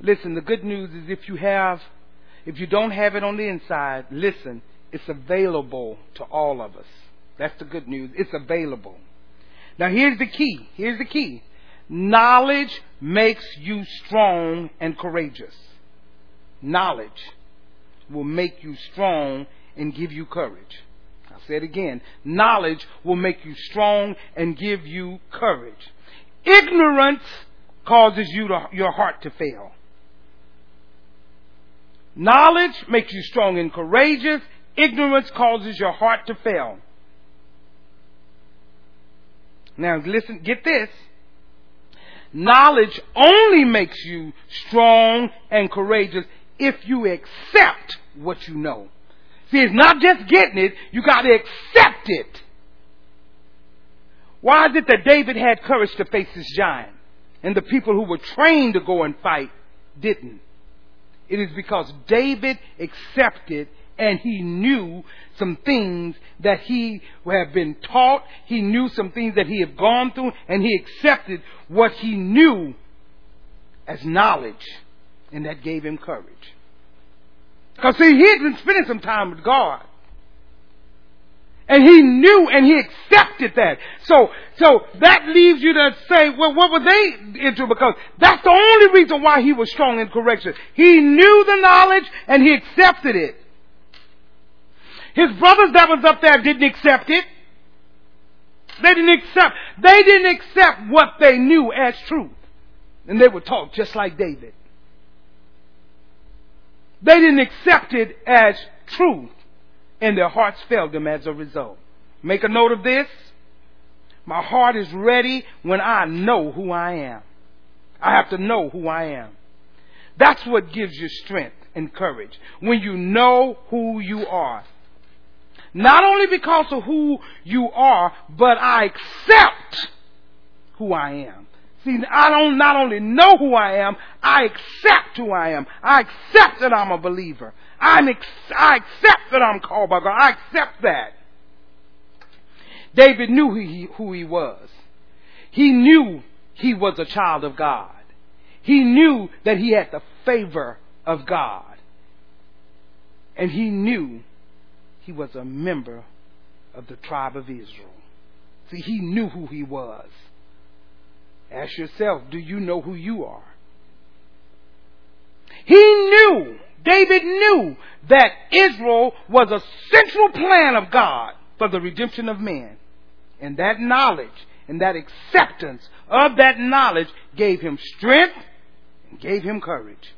B: Listen, the good news is if you have, if you don't have it on the inside, listen, it's available to all of us. That's the good news. It's available. Now here's the key. Here's the key. Knowledge makes you strong and courageous. Knowledge will make you strong and give you courage. I'll say it again. Knowledge will make you strong and give you courage. Ignorance causes you to, your heart to fail. Knowledge makes you strong and courageous. Ignorance causes your heart to fail. Now listen, get this. Knowledge only makes you strong and courageous if you accept what you know. See, it's not just getting it, you gotta accept it. Why is it that David had courage to face this giant and the people who were trained to go and fight didn't? It is because David accepted and he knew some things that he had been taught. He knew some things that he had gone through, and he accepted what he knew as knowledge, and that gave him courage. Because see, he had been spending some time with God. And he knew and he accepted that. So, so that leaves you to say, well, what were they into? Because that's the only reason why he was strong in correction. He knew the knowledge and he accepted it. His brothers that was up there didn't accept it. They didn't accept, they didn't accept what they knew as truth. And they would talk just like David. They didn't accept it as truth. And their hearts failed them as a result. Make a note of this. My heart is ready when I know who I am. I have to know who I am. That's what gives you strength and courage. When you know who you are. Not only because of who you are, but I accept who I am. See, I don't not only know who I am, I accept who I am. I accept that I'm a believer. I'm ex- I accept that I'm called by God. I accept that. David knew who he, who he was. He knew he was a child of God. He knew that he had the favor of God. And he knew he was a member of the tribe of Israel. See, he knew who he was. Ask yourself, do you know who you are? He knew David knew that Israel was a central plan of God for the redemption of men. And that knowledge and that acceptance of that knowledge gave him strength and gave him courage.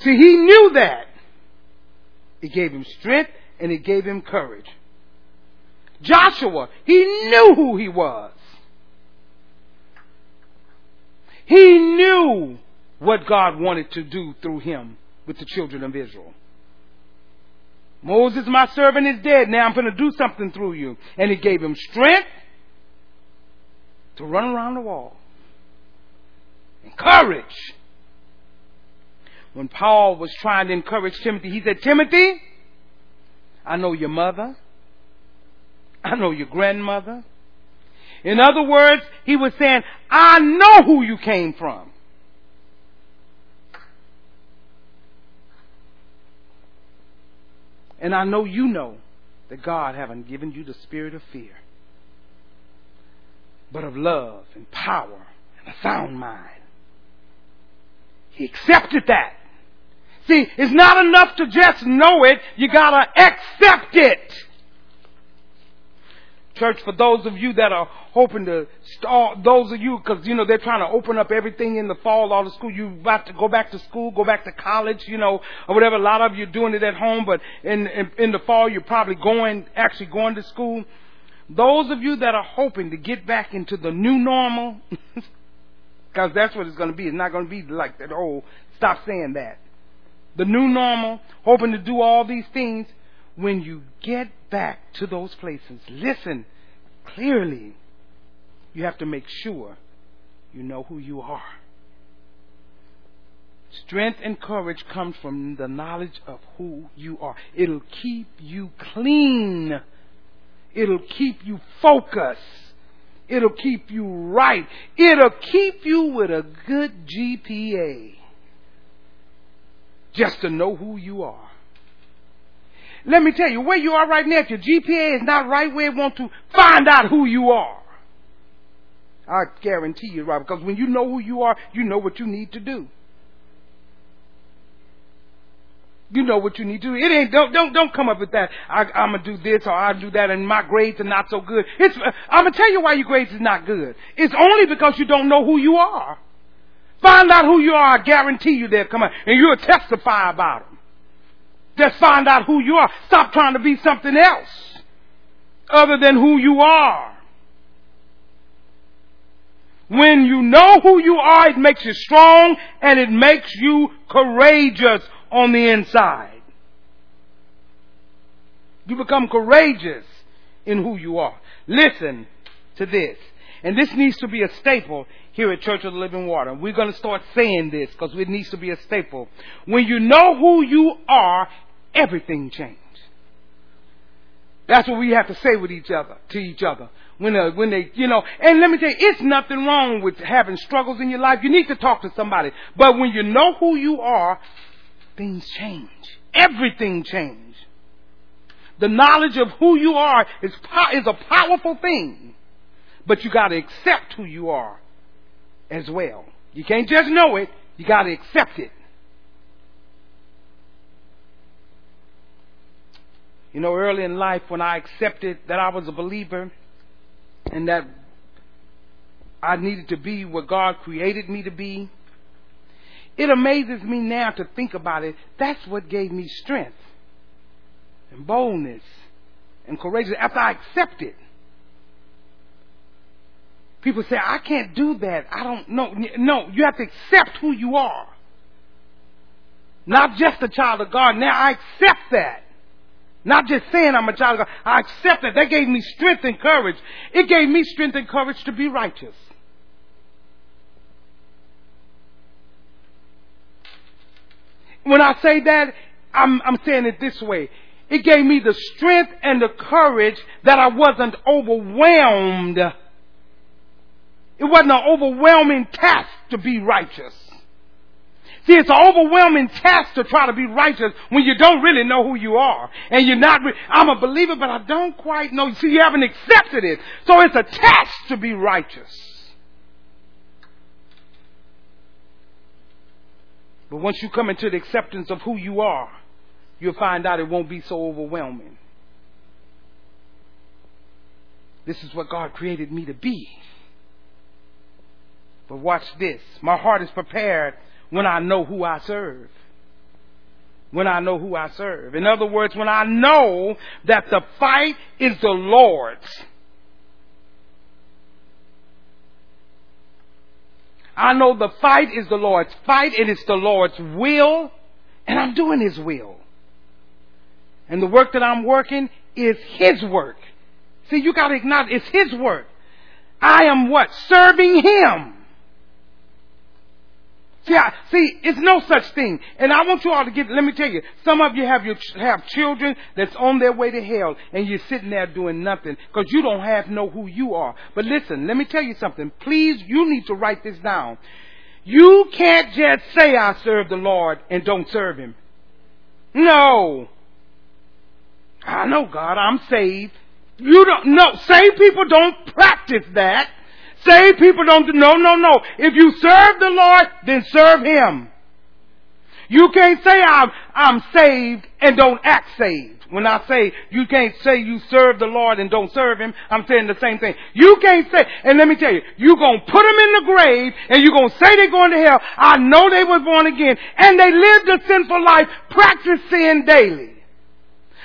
B: See, he knew that. It gave him strength and it gave him courage. Joshua, he knew who he was. He knew what God wanted to do through him with the children of Israel. Moses, my servant, is dead. Now I'm going to do something through you. And it gave him strength to run around the wall and courage. When Paul was trying to encourage Timothy, he said, Timothy, I know your mother. I know your grandmother. In other words, he was saying, I know who you came from. And I know you know that God haven't given you the spirit of fear, but of love and power and a sound mind. He accepted that. See, it's not enough to just know it, you gotta accept it. Church, for those of you that are hoping to start, those of you, because, you know, they're trying to open up everything in the fall, all the school, you about to go back to school, go back to college, you know, or whatever. A lot of you are doing it at home, but in, in, in the fall, you're probably going, actually going to school. Those of you that are hoping to get back into the new normal, because that's what it's to be. It's not to be like that old, stop saying that the new normal, hoping to do all these things, when you get back to those places, listen clearly. You have to make sure you know who you are. Strength and courage comes from the knowledge of who you are. It'll keep you clean. It'll keep you focused. It'll keep you right. It'll keep you with a good GPA just to know who you are. Let me tell you, where you are right now, if your GPA is not right where it wants to, find out who you are. I guarantee you, right? Because when you know who you are, you know what you need to do. You know what you need to do. It ain't don't don't don't come up with that. I, I'm gonna do this or I'll do that, and my grades are not so good. It's uh, I'm gonna tell you why your grades is not good. It's only because you don't know who you are. Find out who you are. I guarantee you they'll come out. And you'll testify about them. Just find out who you are. Stop trying to be something else other than who you are. When you know who you are, it makes you strong and it makes you courageous on the inside. You become courageous in who you are. Listen to this. And this needs to be a staple here at Church of the Living Water. We're going to start saying this because it needs to be a staple. When you know who you are, everything changes. That's what we have to say with each other, to each other. When, uh, when they, you know, and let me tell you, it's nothing wrong with having struggles in your life. You need to talk to somebody. But when you know who you are, things change. Everything changes. The knowledge of who you are is, is a powerful thing. But you gotta accept who you are as well. You can't just know it, you got to accept it. You know, early in life, when I accepted that I was a believer and that I needed to be what God created me to be, it amazes me now to think about it. That's what gave me strength and boldness and courage after I accepted. People say, I can't do that. I don't know. No, you have to accept who you are. Not just a child of God. Now I accept that. Not just saying I'm a child of God. I accept that. That gave me strength and courage. It gave me strength and courage to be righteous. When I say that, I'm, I'm saying it this way. It gave me the strength and the courage that I wasn't overwhelmed it wasn't an overwhelming task to be righteous. See, it's an overwhelming task to try to be righteous when you don't really know who you are. And you're not, re- I'm a believer, but I don't quite know. See, you haven't accepted it. So it's a task to be righteous. But once you come into the acceptance of who you are, you'll find out it won't be so overwhelming. This is what God created me to be. But watch this. My heart is prepared when I know who I serve. When I know who I serve. In other words, when I know that the fight is the Lord's. I know the fight is the Lord's fight, and it is the Lord's will, and I'm doing His will. And the work that I'm working is His work. See, you gotta acknowledge it's His work. I am what? Serving Him. See, I, see, it's no such thing. And I want you all to get, let me tell you, some of you have your, have children that's on their way to hell and you're sitting there doing nothing because you don't have know who you are. But listen, let me tell you something. Please, you need to write this down. You can't just say I serve the Lord and don't serve Him. No. I know God, I'm saved. You don't, no, saved people don't practice that. Saved people don't do, no, no, no. If you serve the Lord, then serve Him. You can't say I'm, I'm saved and don't act saved. When I say you can't say you serve the Lord and don't serve Him, I'm saying the same thing. You can't say, and let me tell you, you're gonna put them in the grave and you're gonna say they're going to hell. I know they were born again and they lived a sinful life, practice sin daily.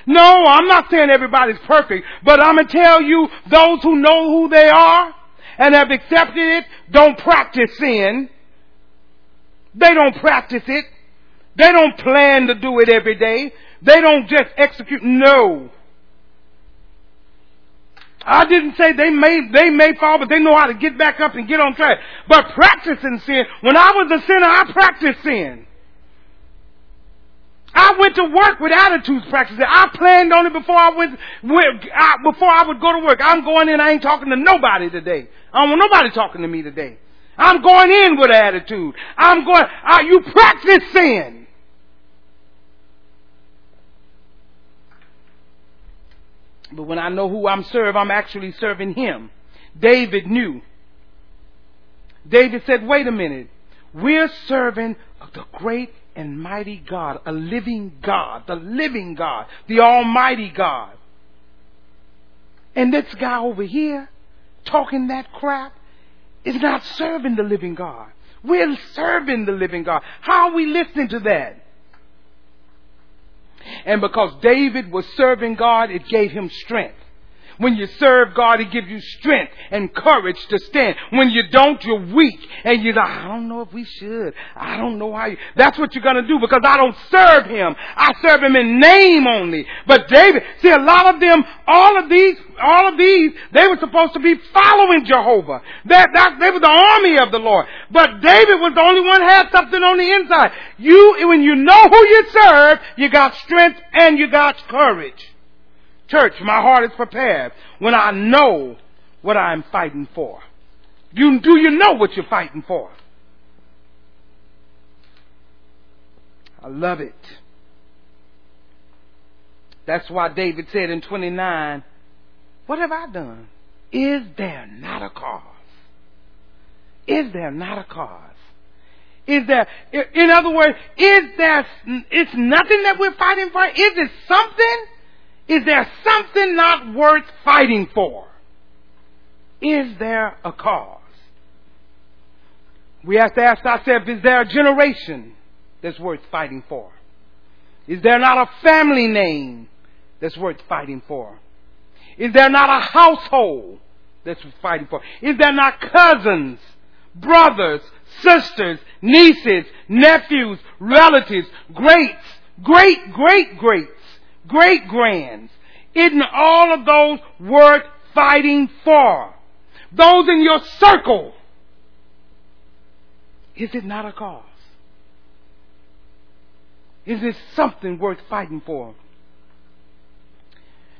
B: No, I'm not saying everybody's perfect, but I'm gonna tell you, those who know who they are, and have accepted it don't practice sin. They don't practice it. They don't plan to do it every day. They don't just execute. No. I didn't say they may, they may fall, but they know how to get back up and get on track. But practicing sin, when I was a sinner, I practiced sin. I went to work with attitudes practicing. I planned on it before I went, before I would go to work. I'm going in, I ain't talking to nobody today. I don't want nobody talking to me today. I'm going in with an attitude. I'm going, uh, you practice sin. But when I know who I'm serving, I'm actually serving him. David knew. David said, wait a minute. We're serving the great and mighty God, a living God, the living God, the Almighty God. And this guy over here talking that crap is not serving the living God. We're serving the living God. How are we listening to that? And because David was serving God, it gave him strength. When you serve God, He gives you strength and courage to stand. When you don't, you're weak. And you're like, I don't know if we should. I don't know how you. That's what you're going to do because I don't serve Him. I serve Him in name only. But David, see, a lot of them, all of these, all of these, they were supposed to be following Jehovah. That, that, they were the army of the Lord. But David was the only one had something on the inside. You, when you know who you serve, you got strength and you got courage. Church, my heart is prepared when I know what I'm fighting for. You, do you know what you're fighting for? I love it. That's why David said in 29, What have I done? Is there not a cause? Is there not a cause? Is there, in other words, is there, it's nothing that we're fighting for? Is it something? Is there something not worth fighting for? Is there a cause? We have to ask ourselves, is there a generation that's worth fighting for? Is there not a family name that's worth fighting for? Is there not a household that's worth fighting for? Is there not cousins, brothers, sisters, nieces, nephews, relatives, greats, great, great, greats great grands. Isn't all of those worth fighting for? Those in your circle. Is it not a cause? Is it something worth fighting for?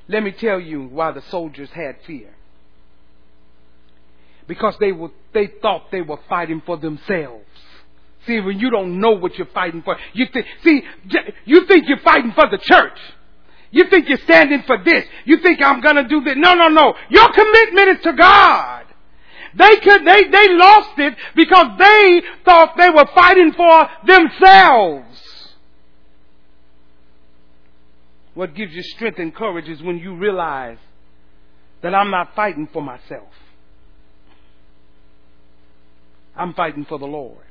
B: Let me tell you why the soldiers had fear. Because they were, they thought they were fighting for themselves. See, when you don't know what you're fighting for, you think, see, you think you're fighting for the church. You think you're standing for this. You think I'm gonna do this. No, no, no. Your commitment is to God. They could, they, they lost it because they thought they were fighting for themselves. What gives you strength and courage is when you realize that I'm not fighting for myself. I'm fighting for the Lord.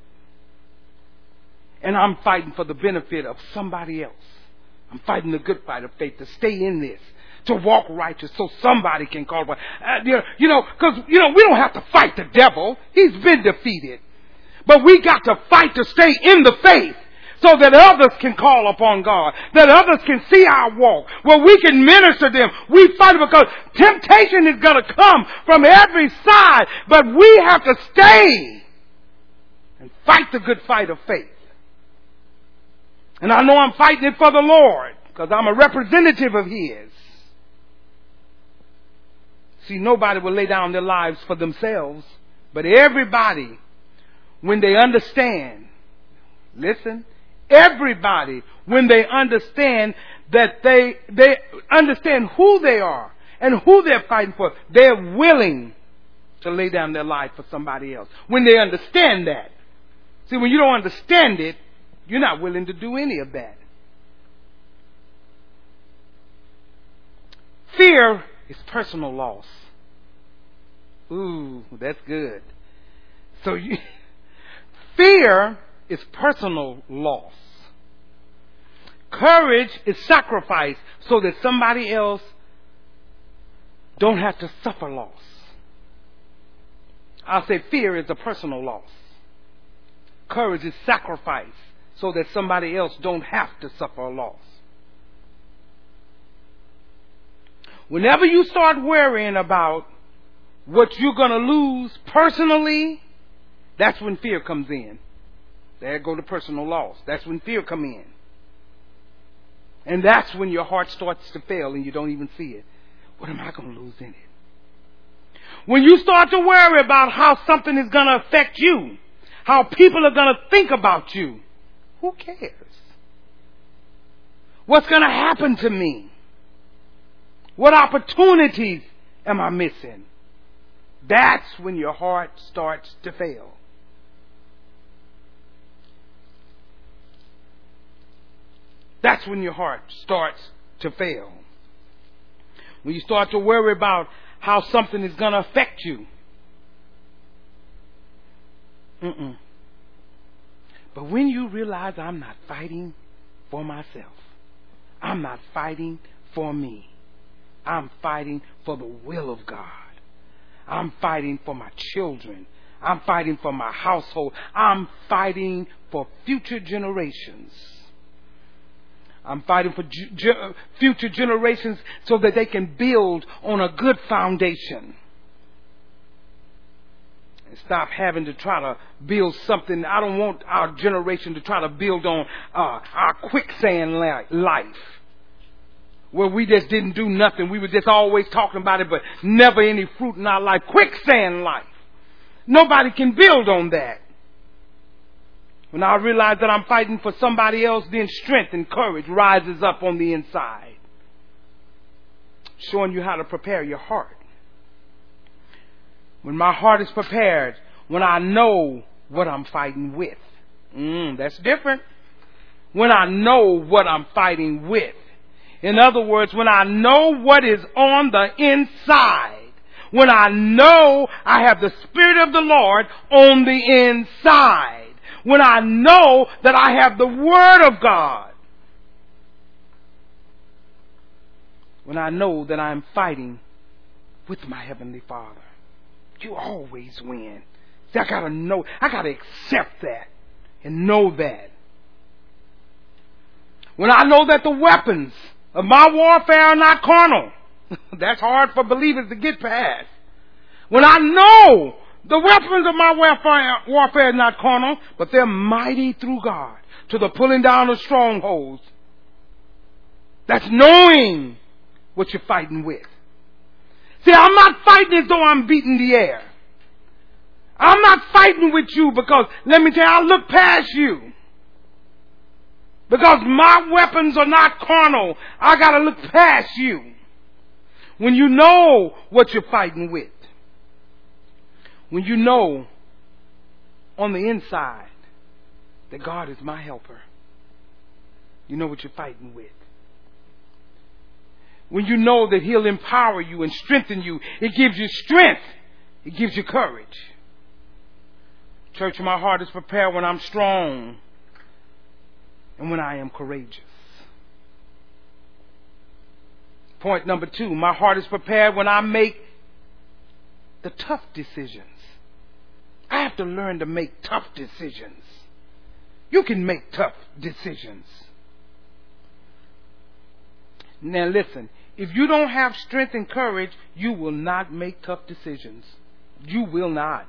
B: And I'm fighting for the benefit of somebody else. I'm fighting the good fight of faith to stay in this, to walk righteous so somebody can call. Uh, you know, because, you know, we don't have to fight the devil. He's been defeated. But we got to fight to stay in the faith so that others can call upon God, that others can see our walk, where we can minister them. We fight because temptation is going to come from every side, but we have to stay and fight the good fight of faith. And I know I'm fighting it for the Lord because I'm a representative of His. See, nobody will lay down their lives for themselves, but everybody, when they understand, listen, everybody, when they understand that they, they understand who they are and who they're fighting for, they're willing to lay down their life for somebody else. When they understand that. See, when you don't understand it, you're not willing to do any of that. Fear is personal loss. Ooh, that's good. So you, fear is personal loss. Courage is sacrifice so that somebody else don't have to suffer loss. I'll say fear is a personal loss. Courage is sacrifice so that somebody else don't have to suffer a loss. Whenever you start worrying about what you're going to lose personally, that's when fear comes in. There go the personal loss. That's when fear come in. And that's when your heart starts to fail and you don't even see it. What am I going to lose in it? When you start to worry about how something is going to affect you, how people are going to think about you, who cares? What's going to happen to me? What opportunities am I missing? That's when your heart starts to fail. That's when your heart starts to fail. When you start to worry about how something is going to affect you. Mm-mm. But when you realize I'm not fighting for myself, I'm not fighting for me, I'm fighting for the will of God. I'm fighting for my children. I'm fighting for my household. I'm fighting for future generations. I'm fighting for ge- future generations so that they can build on a good foundation and stop having to try to build something. I don't want our generation to try to build on uh, our quicksand life. Where we just didn't do nothing. We were just always talking about it, but never any fruit in our life. Quicksand life. Nobody can build on that. When I realize that I'm fighting for somebody else, then strength and courage rises up on the inside. Showing you how to prepare your heart when my heart is prepared, when I know what I'm fighting with. Mm, that's different. When I know what I'm fighting with. In other words, when I know what is on the inside. When I know I have the Spirit of the Lord on the inside. When I know that I have the Word of God. When I know that I'm fighting with my Heavenly Father. You always win. See, I gotta know, I gotta accept that and know that. When I know that the weapons of my warfare are not carnal, that's hard for believers to get past. When I know the weapons of my warfare, warfare are not carnal, but they're mighty through God to the pulling down of strongholds. That's knowing what you're fighting with. See, I'm not fighting as though I'm beating the air. I'm not fighting with you because, let me tell you, I look past you. Because my weapons are not carnal. I gotta look past you. When you know what you're fighting with. When you know on the inside that God is my helper, you know what you're fighting with. When you know that He'll empower you and strengthen you, it gives you strength, it gives you courage. Church, my heart is prepared when I'm strong and when I am courageous. Point number two, my heart is prepared when I make the tough decisions. I have to learn to make tough decisions. You can make tough decisions. Now listen, if you don't have strength and courage, you will not make tough decisions. You will not.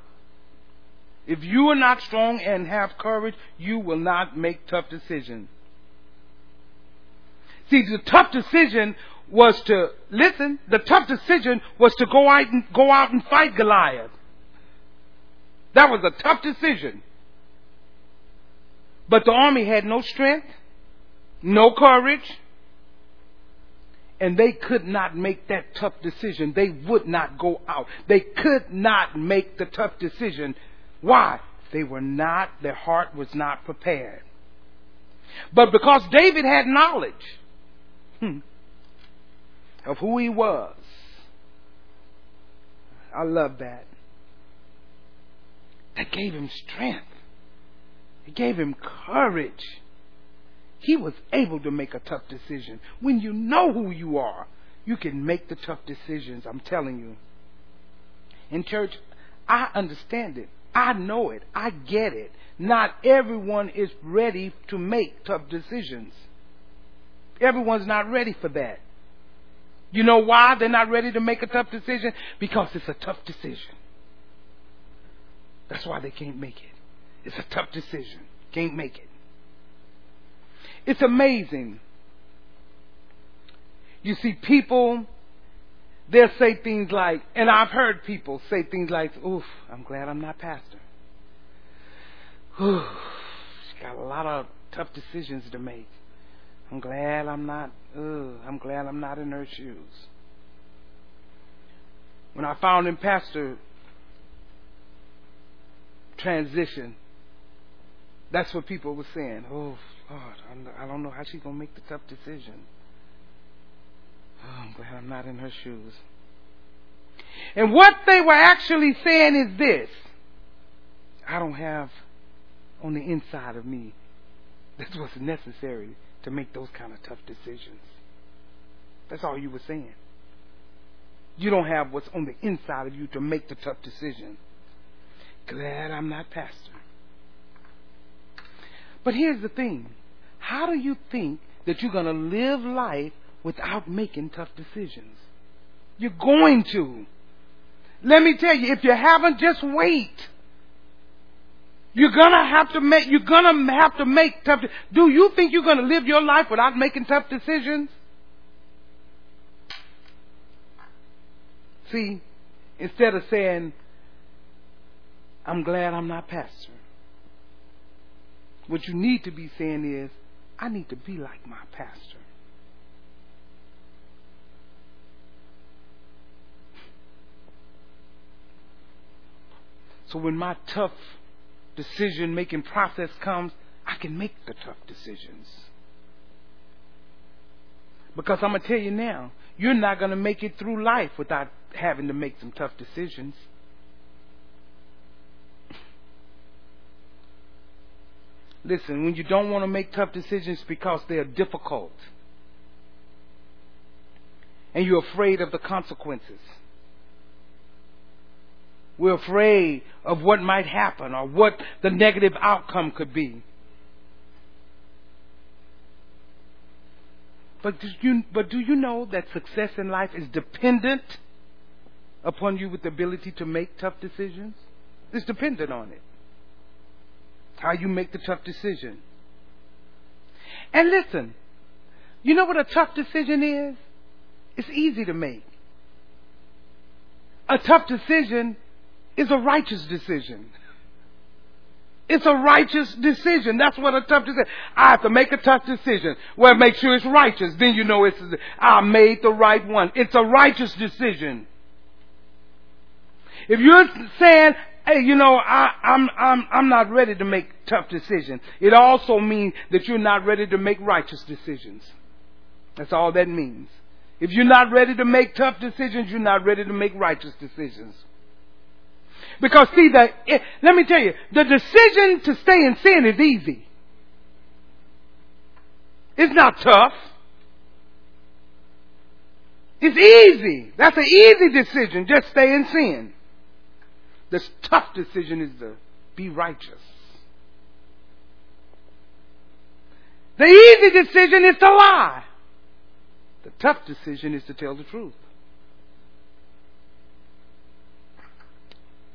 B: If you are not strong and have courage, you will not make tough decisions. See, the tough decision was to listen. The tough decision was to go out and go out and fight Goliath. That was a tough decision. But the army had no strength, no courage, and they could not make that tough decision. They would not go out. They could not make the tough decision. Why? They were not, their heart was not prepared. But because David had knowledge hmm, of who he was, I love that. That gave him strength. It gave him courage. He was able to make a tough decision. When you know who you are, you can make the tough decisions. I'm telling you. In church, I understand it. I know it. I get it. Not everyone is ready to make tough decisions. Everyone's not ready for that. You know why they're not ready to make a tough decision? Because it's a tough decision. That's why they can't make it. It's a tough decision. Can't make it. It's amazing. You see, people, they'll say things like, and I've heard people say things like, oof, I'm glad I'm not pastor. Oof, she's got a lot of tough decisions to make. I'm glad I'm not, ugh, I'm glad I'm not in her shoes. When I found in pastor transition, that's what people were saying. Oh, Lord, I don't know how she's going to make the tough decision. Oh, I'm glad I'm not in her shoes. And what they were actually saying is this I don't have on the inside of me that's what's necessary to make those kind of tough decisions. That's all you were saying. You don't have what's on the inside of you to make the tough decision. Glad I'm not pastor. But here's the thing how do you think that you're going to live life without making tough decisions? You're going to. Let me tell you, if you haven't, just wait. You're gonna have to make, you're gonna have to make tough, do you think you're gonna live your life without making tough decisions? See, instead of saying, I'm glad I'm not pastor. What you need to be saying is, I need to be like my pastor. So when my tough decision making process comes, I can make the tough decisions. Because I'm going to tell you now, you're not going to make it through life without having to make some tough decisions. Listen, when you don't want to make tough decisions because they are difficult and you're afraid of the consequences. We're afraid of what might happen or what the negative outcome could be. But do you, but do you know that success in life is dependent upon you with the ability to make tough decisions? It's dependent on it how you make the tough decision. And listen, you know what a tough decision is? It's easy to make. A tough decision is a righteous decision. It's a righteous decision. That's what a tough decision. I have to make a tough decision. Well, make sure it's righteous. Then you know it's I made the right one. It's a righteous decision. If you're saying hey, you know, I, I'm, I'm, I'm not ready to make tough decisions. It also means that you're not ready to make righteous decisions. That's all that means. If you're not ready to make tough decisions, you're not ready to make righteous decisions. Because see that, eh, let me tell you, the decision to stay in sin is easy. It's not tough. It's easy. That's an easy decision. Just stay in sin. The tough decision is to be righteous. The easy decision is to lie. The tough decision is to tell the truth.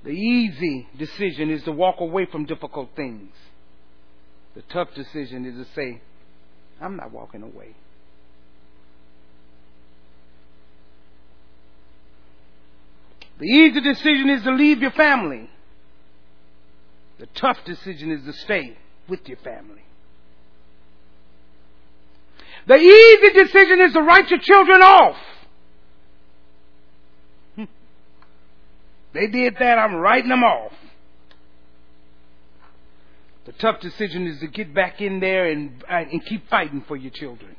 B: The easy decision is to walk away from difficult things. The tough decision is to say, I'm not walking away. The easy decision is to leave your family. The tough decision is to stay with your family. The easy decision is to write your children off. Hmm. They did that, I'm writing them off. The tough decision is to get back in there and, and keep fighting for your children.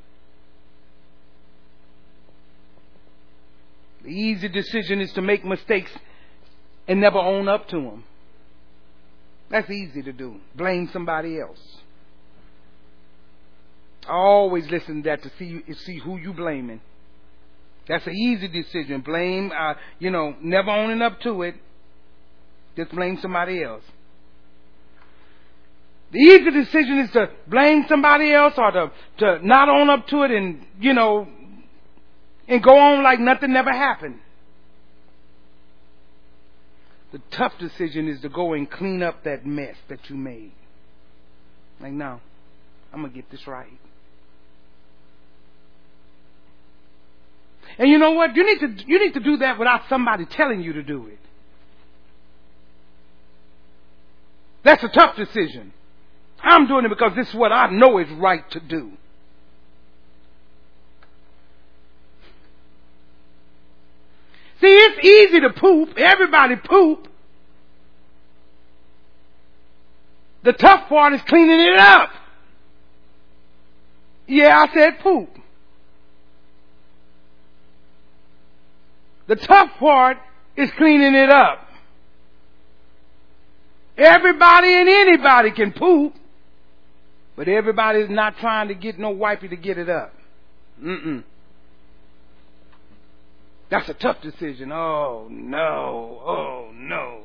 B: The easy decision is to make mistakes and never own up to them. That's easy to do. Blame somebody else. I always listen to that to see see who you blaming. That's an easy decision. Blame, uh, you know, never owning up to it. Just blame somebody else. The easy decision is to blame somebody else or to, to not own up to it and, you know, and go on like nothing never happened. The tough decision is to go and clean up that mess that you made. Like, no, I'm going to get this right. And you know what? You need to you need to do that without somebody telling you to do it. That's a tough decision. I'm doing it because this is what I know is right to do. See, it's easy to poop. Everybody poop. The tough part is cleaning it up. Yeah, I said poop. The tough part is cleaning it up. Everybody and anybody can poop, but everybody's not trying to get no wipey to get it up. Mm-mm. That's a tough decision. Oh no. Oh no.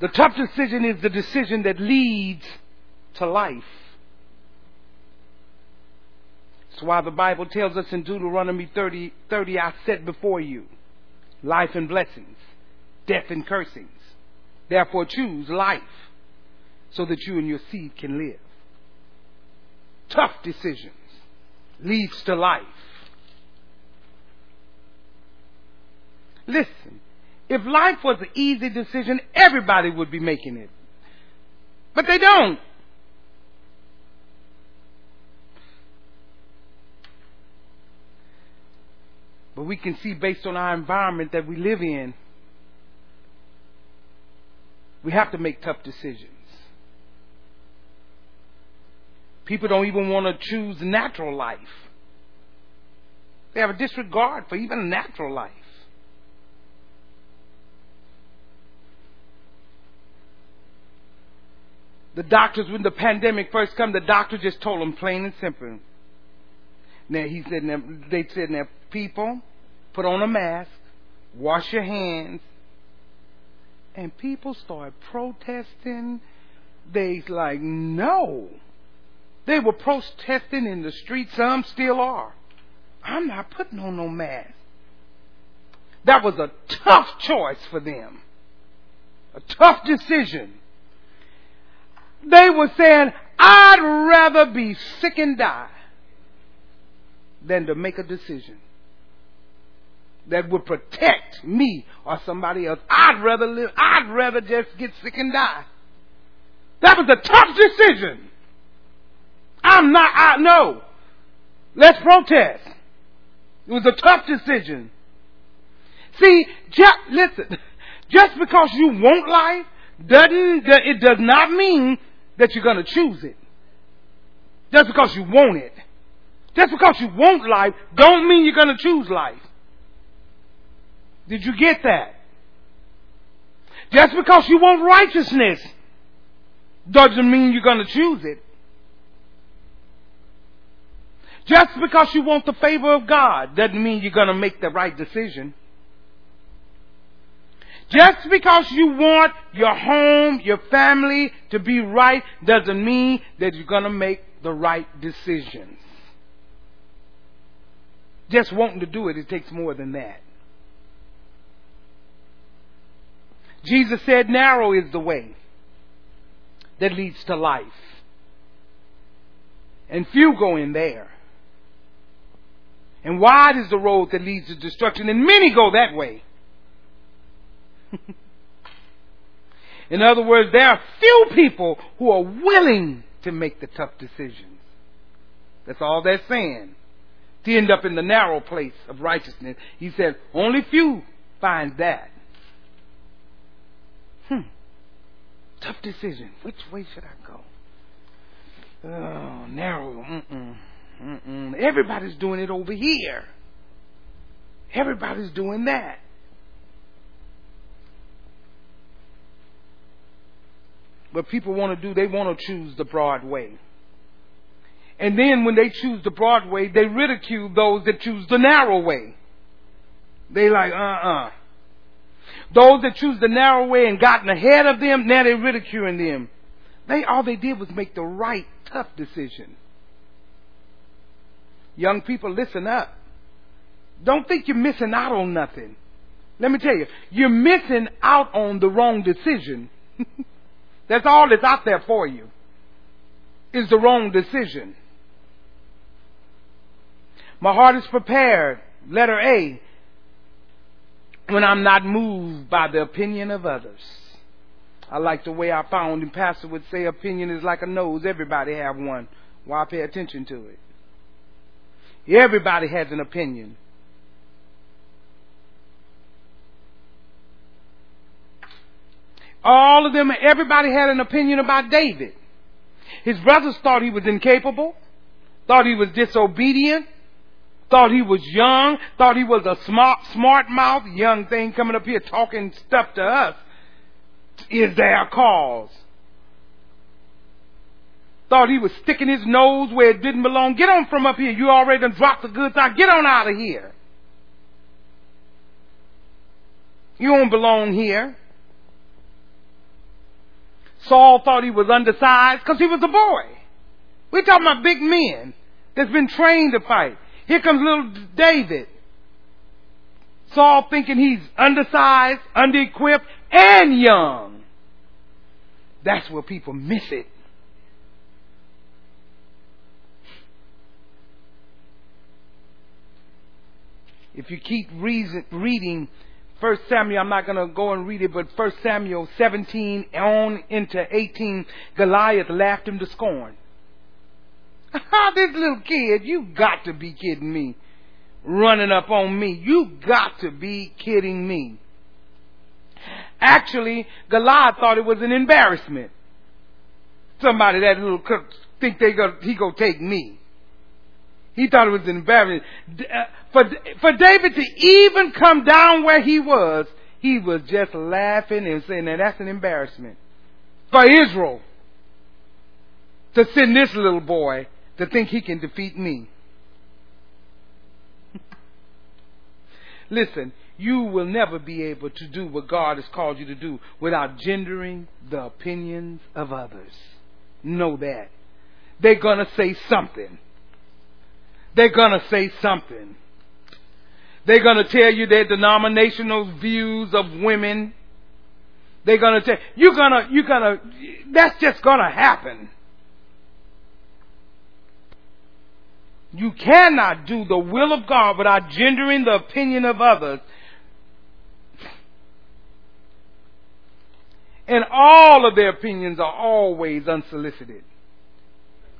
B: The tough decision is the decision that leads to life. That's why the Bible tells us in Deuteronomy 30, 30 I set before you life and blessings, death and cursings. Therefore choose life so that you and your seed can live. Tough decisions leads to life. Listen, if life was an easy decision, everybody would be making it. But they don't. But we can see based on our environment that we live in, we have to make tough decisions. People don't even want to choose natural life. They have a disregard for even natural life. The doctors, when the pandemic first come, the doctor just told them plain and simple. Now he said, now, they said, now people, put on a mask, wash your hands, and people start protesting. They like, no. They were protesting in the streets. Some still are. I'm not putting on no mask. That was a tough choice for them. A tough decision. They were saying, I'd rather be sick and die than to make a decision that would protect me or somebody else. I'd rather live, I'd rather just get sick and die. That was a tough decision. I'm not, I know. Let's protest. It was a tough decision. See, just, listen, just because you want life doesn't, it does not mean that you're going to choose it. Just because you want it. Just because you want life don't mean you're going to choose life. Did you get that? Just because you want righteousness doesn't mean you're going to choose it. Just because you want the favor of God doesn't mean you're going to make the right decision. Just because you want your home, your family to be right doesn't mean that you're going to make the right decisions. Just wanting to do it, it takes more than that. Jesus said, narrow is the way that leads to life. And few go in there. And wide is the road that leads to destruction, and many go that way. in other words, there are few people who are willing to make the tough decisions. That's all they're saying. To end up in the narrow place of righteousness. He said, only few find that. Hmm. Tough decision. Which way should I go? Oh, narrow. Mm-mm. Mm-mm. Everybody's doing it over here. Everybody's doing that. But people want to do, they want to choose the broad way. And then when they choose the broad way, they ridicule those that choose the narrow way. They like, uh-uh. Those that choose the narrow way and gotten ahead of them, now they're ridiculing them. They all they did was make the right tough decision. Young people, listen up. Don't think you're missing out on nothing. Let me tell you, you're missing out on the wrong decision. that's all that's out there for you. Is the wrong decision. My heart is prepared. Letter A when I'm not moved by the opinion of others. I like the way I found and pastor would say opinion is like a nose. Everybody have one. Why pay attention to it? Everybody has an opinion. All of them, everybody had an opinion about David. His brothers thought he was incapable, thought he was disobedient, thought he was young, thought he was a smart, smart mouth young thing coming up here talking stuff to us. Is there a cause? Thought he was sticking his nose where it didn't belong. Get on from up here. You already done dropped the goods out. Get on out of here. You don't belong here. Saul thought he was undersized because he was a boy. We're talking about big men that's been trained to fight. Here comes little David. Saul thinking he's undersized, under-equipped, and young. That's where people miss it. If you keep reason, reading First Samuel, I'm not going to go and read it, but First Samuel 17 on into 18, Goliath laughed him to scorn. Ha! Ah, this little kid, you got to be kidding me. Running up on me. You got to be kidding me. Actually, Goliath thought it was an embarrassment. Somebody that little cook think they go, he go take me. He thought it was an embarrassment. Uh, for, for David to even come down where he was, he was just laughing and saying, that that's an embarrassment. For Israel to send this little boy to think he can defeat me. Listen, you will never be able to do what God has called you to do without gendering the opinions of others. Know that. They're gonna say something. They're gonna say something. They're gonna tell you their denominational views of women. They're gonna tell you're gonna you're gonna that's just gonna happen. You cannot do the will of God without gendering the opinion of others. And all of their opinions are always unsolicited.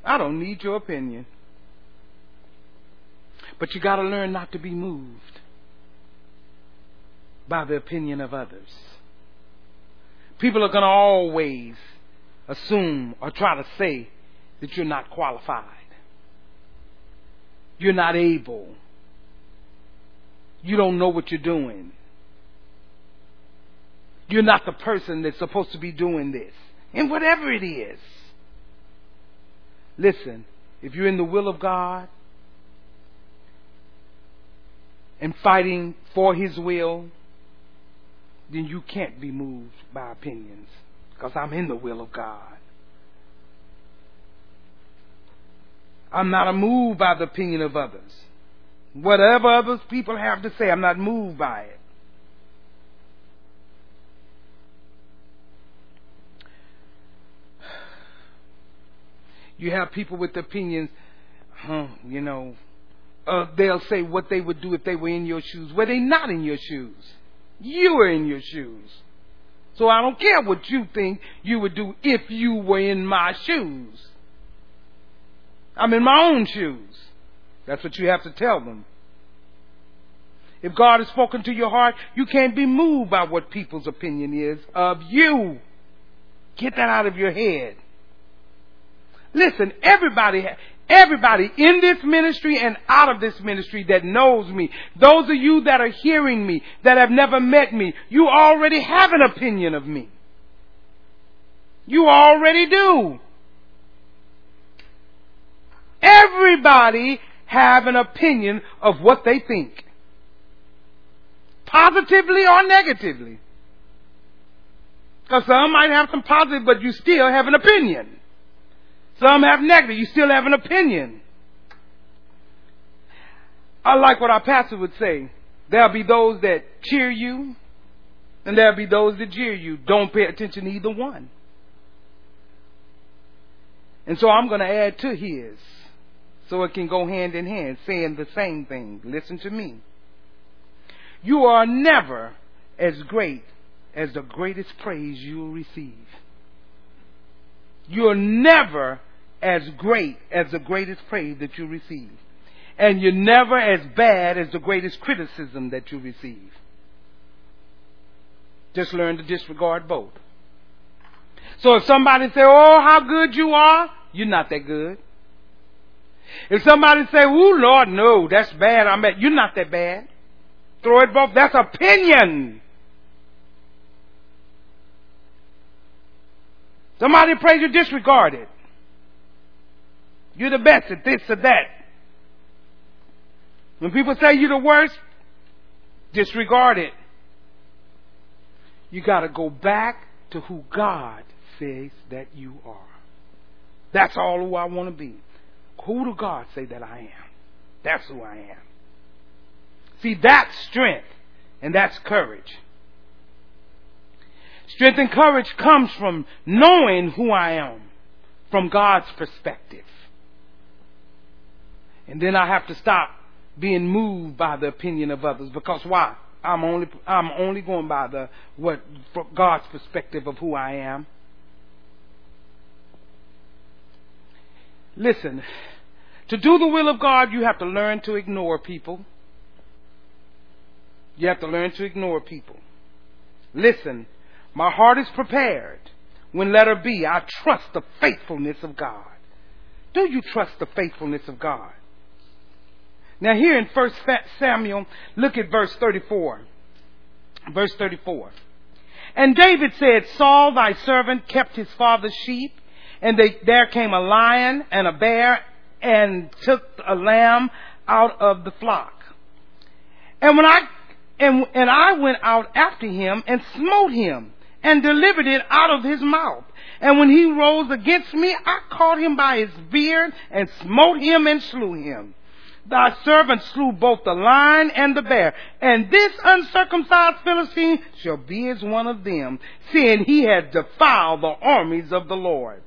B: I don't need your opinion. But you gotta learn not to be moved. by the opinion of others. People are going to always assume or try to say that you're not qualified. You're not able. You don't know what you're doing. You're not the person that's supposed to be doing this. And whatever it is. Listen, if you're in the will of God and fighting for His will, then you can't be moved by opinions because I'm in the will of God. I'm not moved by the opinion of others. Whatever other people have to say, I'm not moved by it. You have people with opinions, huh, you know, uh, they'll say what they would do if they were in your shoes. Well, they're not in your shoes. You are in your shoes. So I don't care what you think you would do if you were in my shoes. I'm in my own shoes. That's what you have to tell them. If God has spoken to your heart, you can't be moved by what people's opinion is of you. Get that out of your head. Listen, everybody, everybody in this ministry and out of this ministry that knows me, those of you that are hearing me, that have never met me, you already have an opinion of me. You already do. Everybody have an opinion of what they think. Positively or negatively. Because some might have some positive, but you still have an opinion. Some have negative. You still have an opinion. I like what our pastor would say. There'll be those that cheer you, and there'll be those that jeer you. Don't pay attention to either one. And so I'm going to add to his so it can go hand in hand, saying the same thing. Listen to me. You are never as great as the greatest praise you'll receive. You're never as great as the greatest praise that you receive. And you're never as bad as the greatest criticism that you receive. Just learn to disregard both. So if somebody say, oh, how good you are, you're not that good. If somebody say, oh, Lord, no, that's bad, I'm at, you're not that bad. Throw it both. That's opinion. Somebody praise you, disregard it. You're the best at this or that. When people say you're the worst, disregard it. You gotta go back to who God says that you are. That's all who I want to be. Who do God say that I am? That's who I am. See, that's strength and that's courage. Strength and courage comes from knowing who I am from God's perspective. And then I have to stop being moved by the opinion of others because why? I'm only I'm only going by the what God's perspective of who I am. Listen, to do the will of God, you have to learn to ignore people. You have to learn to ignore people. Listen, my heart is prepared. When letter B, I trust the faithfulness of God. Do you trust the faithfulness of God? Now here in 1 Samuel, look at verse 34. Verse 34. And David said, Saul thy servant kept his father's sheep, and they, there came a lion and a bear and took a lamb out of the flock. And when I and, and I went out after him and smote him and delivered it out of his mouth. And when he rose against me, I caught him by his beard and smote him and slew him. Thy servant slew both the lion and the bear, and this uncircumcised Philistine shall be as one of them, seeing he had defiled the armies of the Lord.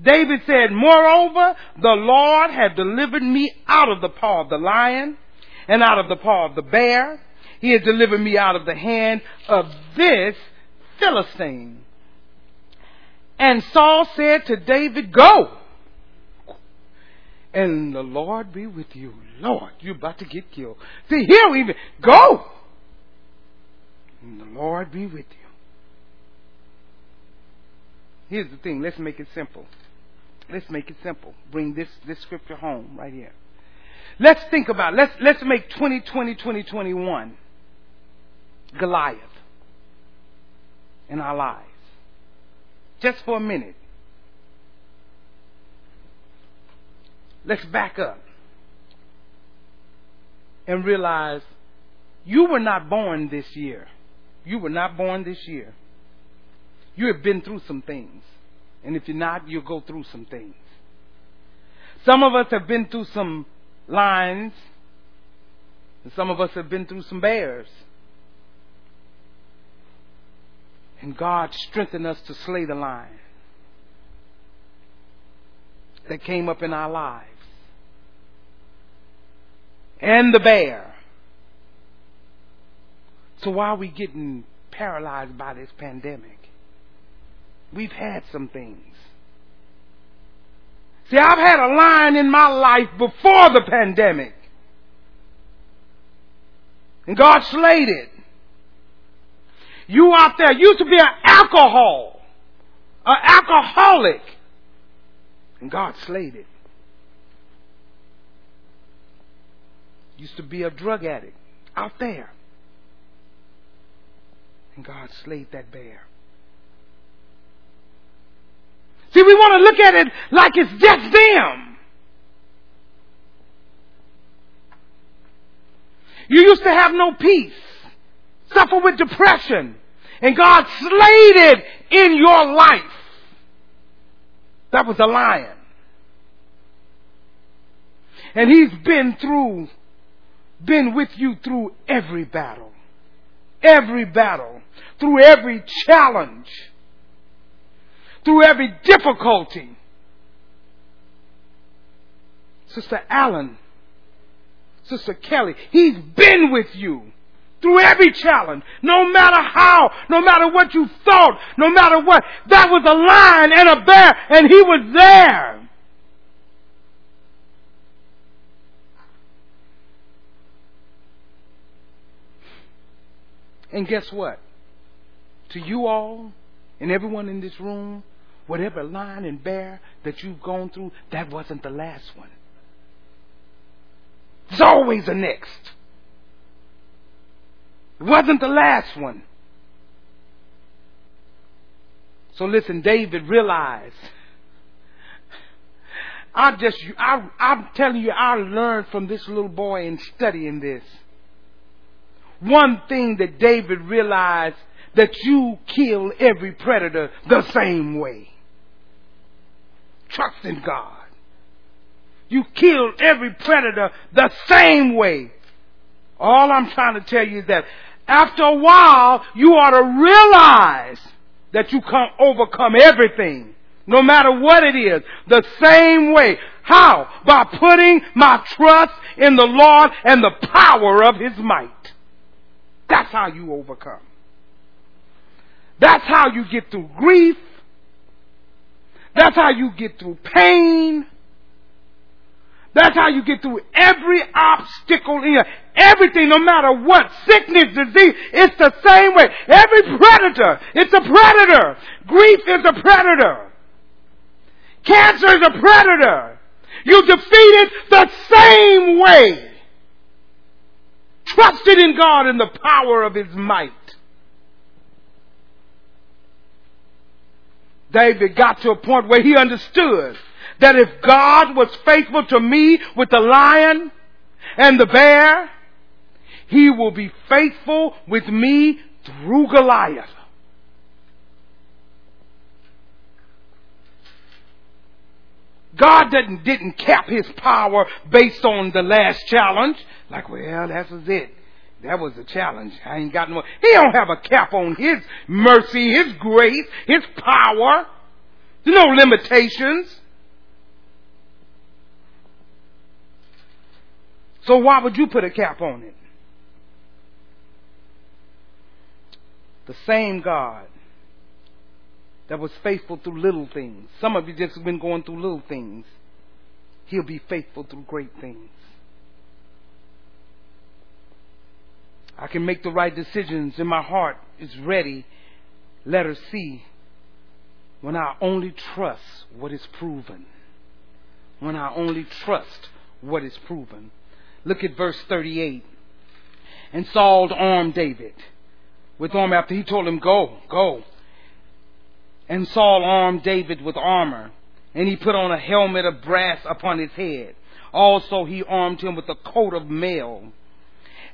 B: David said, Moreover, the Lord hath delivered me out of the paw of the lion and out of the paw of the bear. He has delivered me out of the hand of this Philistine. And Saul said to David, Go. And the Lord be with you. Lord, you're about to get killed. See, here we even go. And the Lord be with you. Here's the thing. Let's make it simple. Let's make it simple. Bring this, this scripture home right here. Let's think about it. Let's, let's make 2020, 2021 Goliath in our lives. Just for a minute. Let's back up and realize you were not born this year. You were not born this year. You have been through some things. And if you're not, you'll go through some things. Some of us have been through some lions, and some of us have been through some bears. And God strengthened us to slay the lion that came up in our lives. And the bear. So why are we getting paralyzed by this pandemic? We've had some things. See, I've had a lion in my life before the pandemic. And God slayed it. You out there used to be an alcohol, an alcoholic. And God slayed it. Used to be a drug addict out there. And God slayed that bear. See, we want to look at it like it's just them. You used to have no peace, suffer with depression, and God slayed it in your life. That was a lion. And he's been through, been with you through every battle. Every battle. Through every challenge through every difficulty. Sister Allen, Sister Kelly, He's been with you through every challenge, no matter how, no matter what you thought, no matter what. That was a lion and a bear, and He was there. And guess what? To you all and everyone in this room, whatever lion and bear that you've gone through, that wasn't the last one. There's always a next. It wasn't the last one. So listen, David realized. I just, I, I'm telling you, I learned from this little boy in studying this. One thing that David realized that you kill every predator the same way. Trust in God. You kill every predator the same way. All I'm trying to tell you is that after a while, you ought to realize that you can overcome everything, no matter what it is, the same way. How? By putting my trust in the Lord and the power of His might. That's how you overcome. That's how you get through grief. That's how you get through pain. That's how you get through every obstacle in everything, no matter what, sickness, disease, it's the same way. Every predator, it's a predator. Grief is a predator. Cancer is a predator. You defeat it the same way. Trusted in God and the power of His might. David got to a point where he understood that if God was faithful to me with the lion and the bear, he will be faithful with me through Goliath. God didn't, didn't cap his power based on the last challenge. Like, well, that was it. That was a challenge. I ain't got no. He don't have a cap on his mercy, his grace, his power. There's no limitations. So why would you put a cap on it? The same God that was faithful through little things. Some of you just been going through little things. He'll be faithful through great things. I can make the right decisions and my heart is ready. Let her see when I only trust what is proven. When I only trust what is proven. Look at verse 38. And Saul armed David with armor after he told him, Go, go. And Saul armed David with armor, and he put on a helmet of brass upon his head. Also he armed him with a coat of mail.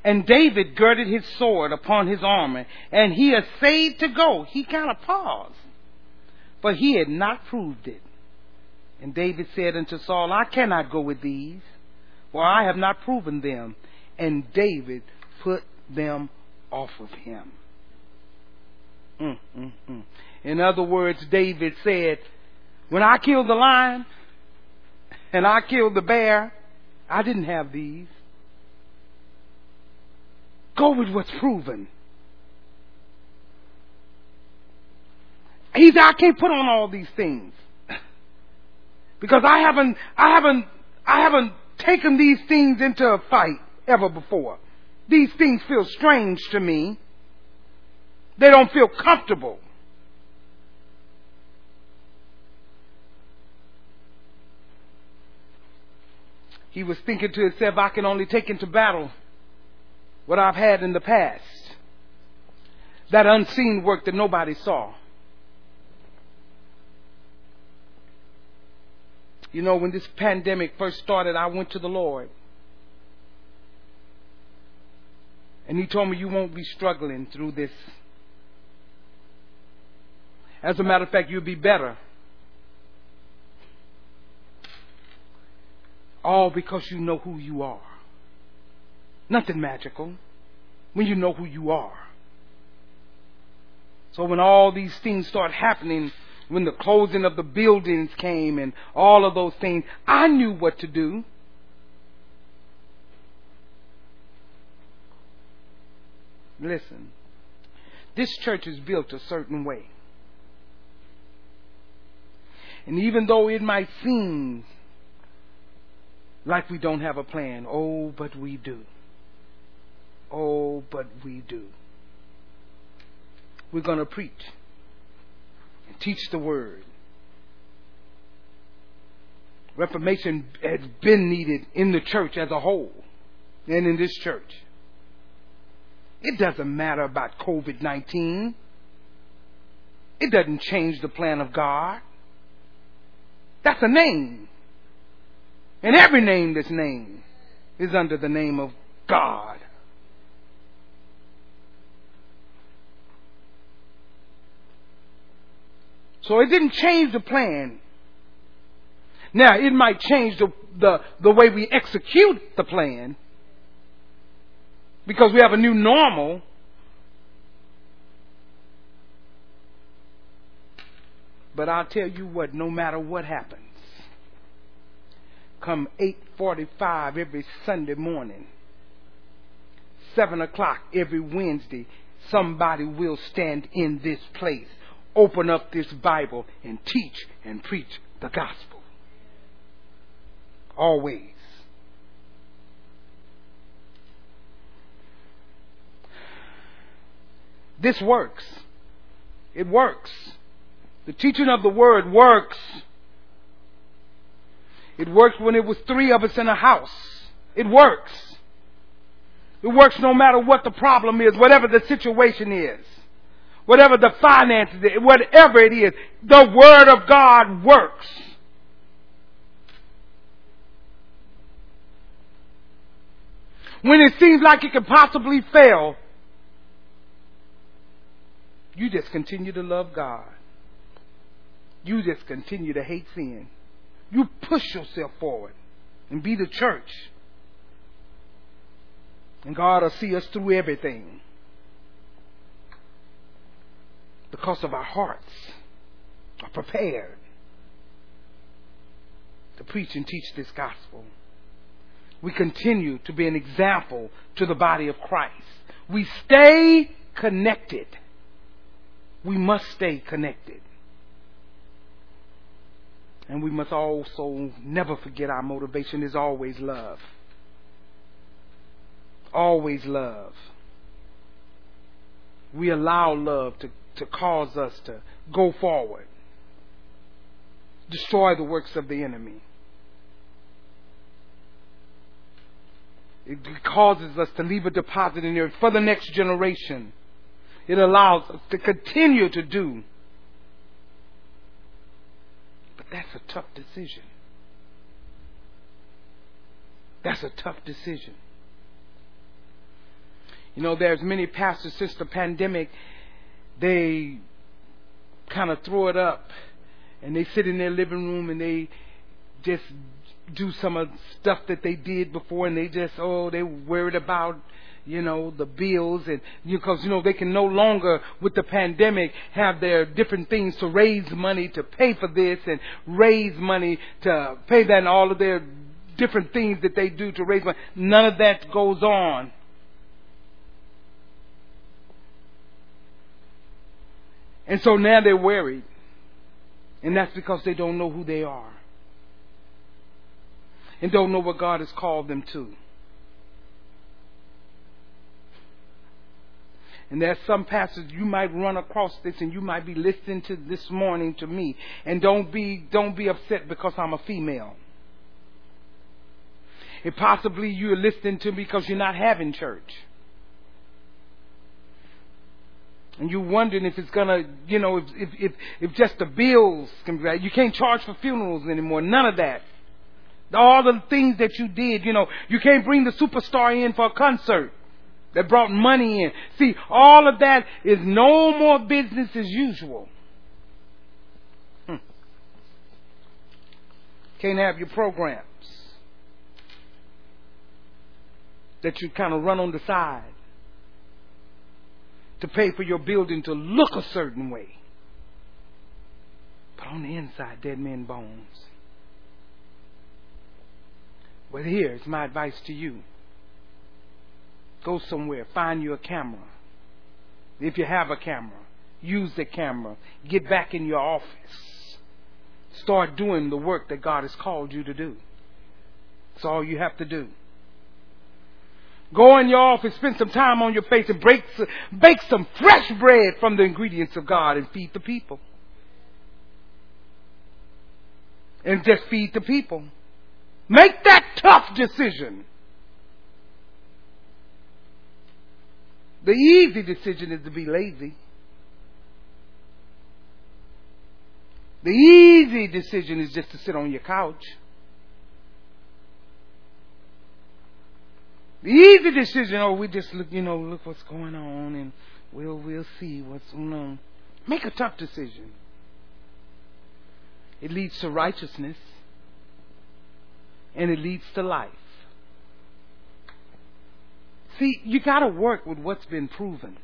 B: And David girded his sword upon his armor, and he essayed to go. He kind of paused, for he had not proved it. And David said unto Saul, I cannot go with these, for I have not proven them. And David put them off of him. Mm, mm, mm. In other words, David said, When I killed the lion and I killed the bear, I didn't have these. Go with what's proven. He said, I can't put on all these things. Because I haven't, I haven't, I haven't taken these things into a fight ever before. These things feel strange to me. They don't feel comfortable. He was thinking to himself, I can only take into battle what I've had in the past. That unseen work that nobody saw. You know, when this pandemic first started, I went to the Lord. And He told me, You won't be struggling through this. As a matter of fact, you'll be better. All because you know who you are. Nothing magical. When you know who you are. So when all these things start happening, when the closing of the buildings came and all of those things, I knew what to do. Listen, this church is built a certain way. And even though it might seem like we don't have a plan, oh, but we do. Oh, but we do. We're going to preach and teach the word. Reformation has been needed in the church as a whole and in this church. It doesn't matter about COVID 19. It doesn't change the plan of God. That's a name. And every name that's named is under the name of God. So it didn't change the plan. Now, it might change the, the, the way we execute the plan because we have a new normal. But I'll tell you what, no matter what happens, come 8:45 every Sunday morning, 7 o'clock every Wednesday, somebody will stand in this place, open up this Bible, and teach and preach the gospel. Always. This works. It works. The teaching of the word works. It works when it was three of us in a house. It works. It works no matter what the problem is, whatever the situation is, whatever the finances, is, whatever it is. The Word of God works. When it seems like it could possibly fail, you just continue to love God. You just continue to hate sin. You push yourself forward and be the church. And God will see us through everything. Because of our hearts are prepared to preach and teach this gospel. We continue to be an example to the body of Christ. We stay connected we must stay connected. And we must also never forget our motivation is always love. Always love. we allow love to, to cause us to go forward, destroy the works of the enemy. It causes us to leave a deposit in there for the next generation. It allows us to continue to do. But that's a tough decision. That's a tough decision. You know, there's many pastors since the pandemic, they kind of throw it up and they sit in their living room and they just do some of stuff that they did before and they just, oh, they worried about, you know, the bills and because, you know, they can no longer with the pandemic have their different things to raise money to pay for this and raise money to pay that and all of their different things that they do to raise money. None of that goes on. And so now they're worried. And that's because they don't know who they are. And don't know what God has called them to. And there's some pastors you might run across this and you might be listening to this morning to me. And don't be don't be upset because I'm a female. And possibly you're listening to me because you're not having church. And you're wondering if it's gonna, you know, if, if, if, if just the bills can be right. You can't charge for funerals anymore. None of that. All the things that you did, you know, you can't bring the superstar in for a concert that brought money in. See, all of that is no more business as usual. Hmm. Can't have your programs that you kind of run on the side to pay for your building to look a certain way. But on the inside, dead men bones. Well, here's my advice to you go somewhere, find you a camera. If you have a camera, use the camera. Get back in your office. Start doing the work that God has called you to do. That's all you have to do. Go in your office, spend some time on your face, and break, bake some fresh bread from the ingredients of God and feed the people. And just feed the people. Make that tough decision. The easy decision is to be lazy. The easy decision is just to sit on your couch. The easy decision, oh, we just look, you know, look what's going on and we'll, we'll see what's going on. Make a tough decision. It leads to righteousness and it leads to life. See, you gotta work with what's been proven.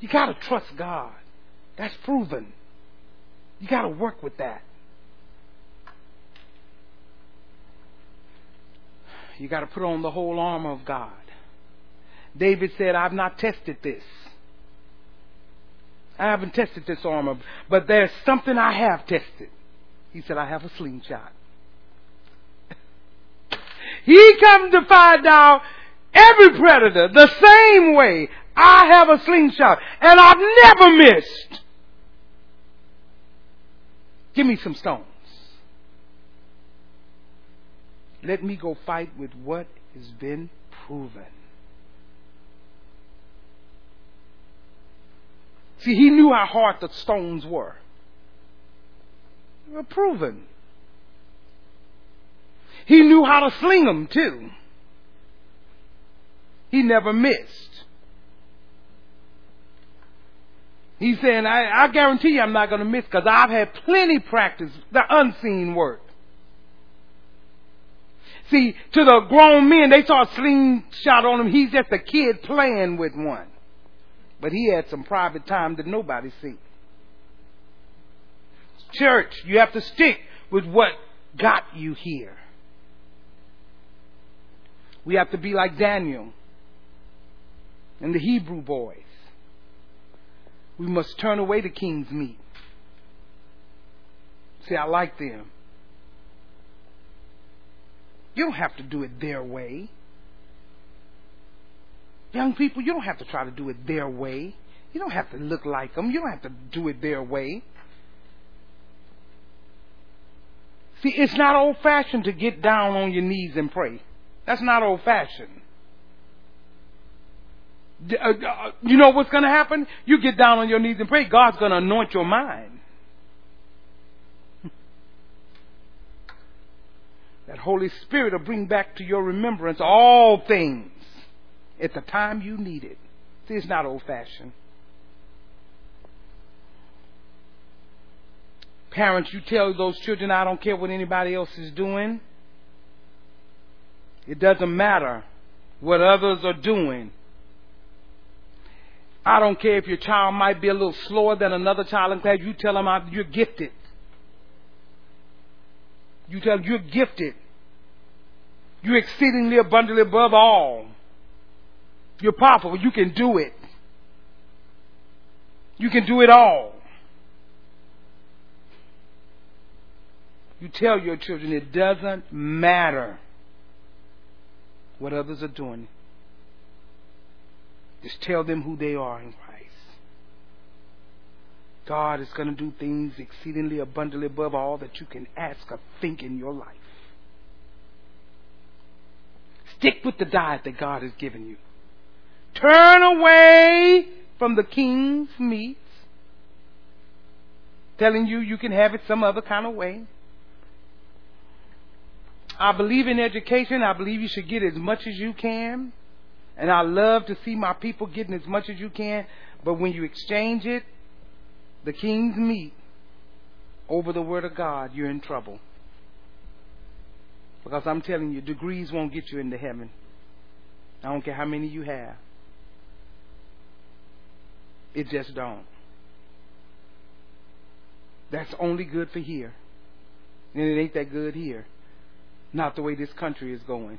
B: You gotta trust God. That's proven. You gotta work with that. You got to put on the whole armor of God. David said, I've not tested this. I haven't tested this armor, but there's something I have tested. He said, I have a slingshot. he come to find out every predator the same way. I have a slingshot, and I've never missed. Give me some stones. Let me go fight with what has been proven. See, he knew how hard the stones were. They were proven. He knew how to sling them too. He never missed. He's saying, I, I guarantee you I'm not going to miss because I've had plenty practice, the unseen work. See, to the grown men, they saw a slingshot on him. He's just a kid playing with one. But he had some private time that nobody see. Church, you have to stick with what got you here. We have to be like Daniel and the Hebrew boys. We must turn away the king's meat. See, I like them. You don't have to do it their way. Young people, you don't have to try to do it their way. You don't have to look like them. You don't have to do it their way. See, it's not old fashioned to get down on your knees and pray. That's not old fashioned. Uh, uh, you know what's going to happen? You get down on your knees and pray. God's going to anoint your mind. that Holy Spirit will bring back to your remembrance all things at the time you need it. See, it's not old fashioned. Parents, you tell those children, I don't care what anybody else is doing. It doesn't matter what others are doing. I don't care if your child might be a little slower than another child in class. You tell them you're gifted. You tell them you're gifted. You're exceedingly abundantly above all. You're powerful. You can do it. You can do it all. You tell your children it doesn't matter what others are doing. Just tell them who they are in Christ. God is going to do things exceedingly abundantly above all that you can ask or think in your life. Stick with the diet that God has given you. Turn away from the king's meats, telling you you can have it some other kind of way. I believe in education. I believe you should get as much as you can. And I love to see my people getting as much as you can. But when you exchange it, the king's meat, over the word of God, you're in trouble. Because I'm telling you, degrees won't get you into heaven. I don't care how many you have. It just don't. That's only good for here. And it ain't that good here. Not the way this country is going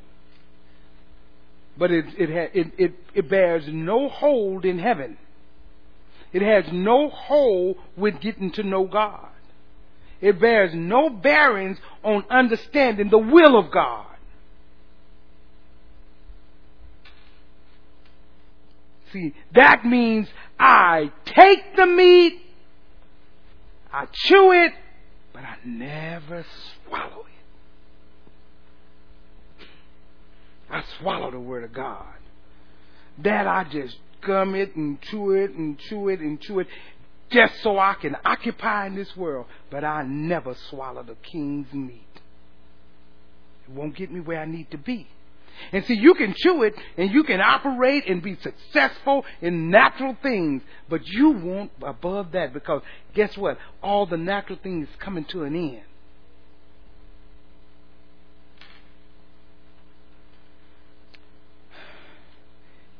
B: but it, it, it, it, it bears no hold in heaven. It has no hold with getting to know God. It bears no bearings on understanding the will of God. See, that means I take the meat, I chew it, but I never swallow it. I swallow the word of God. That I just gum it and chew it and chew it and chew it just so I can occupy in this world. But I never swallow the king's meat. It won't get me where I need to be. And see, you can chew it and you can operate and be successful in natural things, but you won't above that because guess what? All the natural things coming to an end.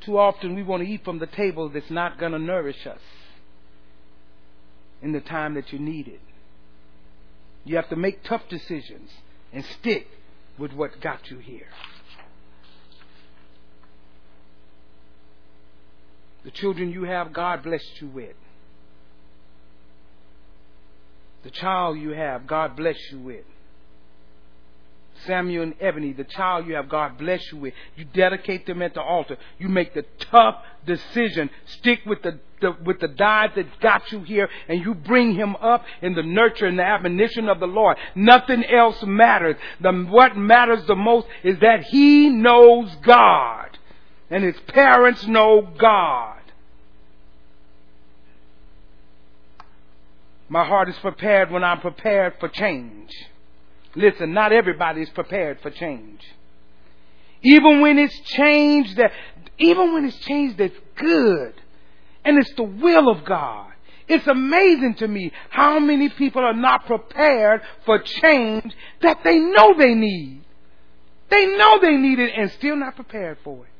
B: Too often we want to eat from the table that's not going to nourish us in the time that you need it. You have to make tough decisions and stick with what got you here. The children you have, God blessed you with. The child you have, God bless you with. Samuel and Ebony, the child you have, God bless you with. You dedicate them at the altar. You make the tough decision. Stick with the, the with the diet that got you here, and you bring him up in the nurture and the admonition of the Lord. Nothing else matters. The, what matters the most is that he knows God, and his parents know God. My heart is prepared when I'm prepared for change. Listen, not everybody is prepared for change. Even when it's changed that, even when it's changed that's good, and it's the will of God. It's amazing to me how many people are not prepared for change that they know they need. They know they need it and still not prepared for it.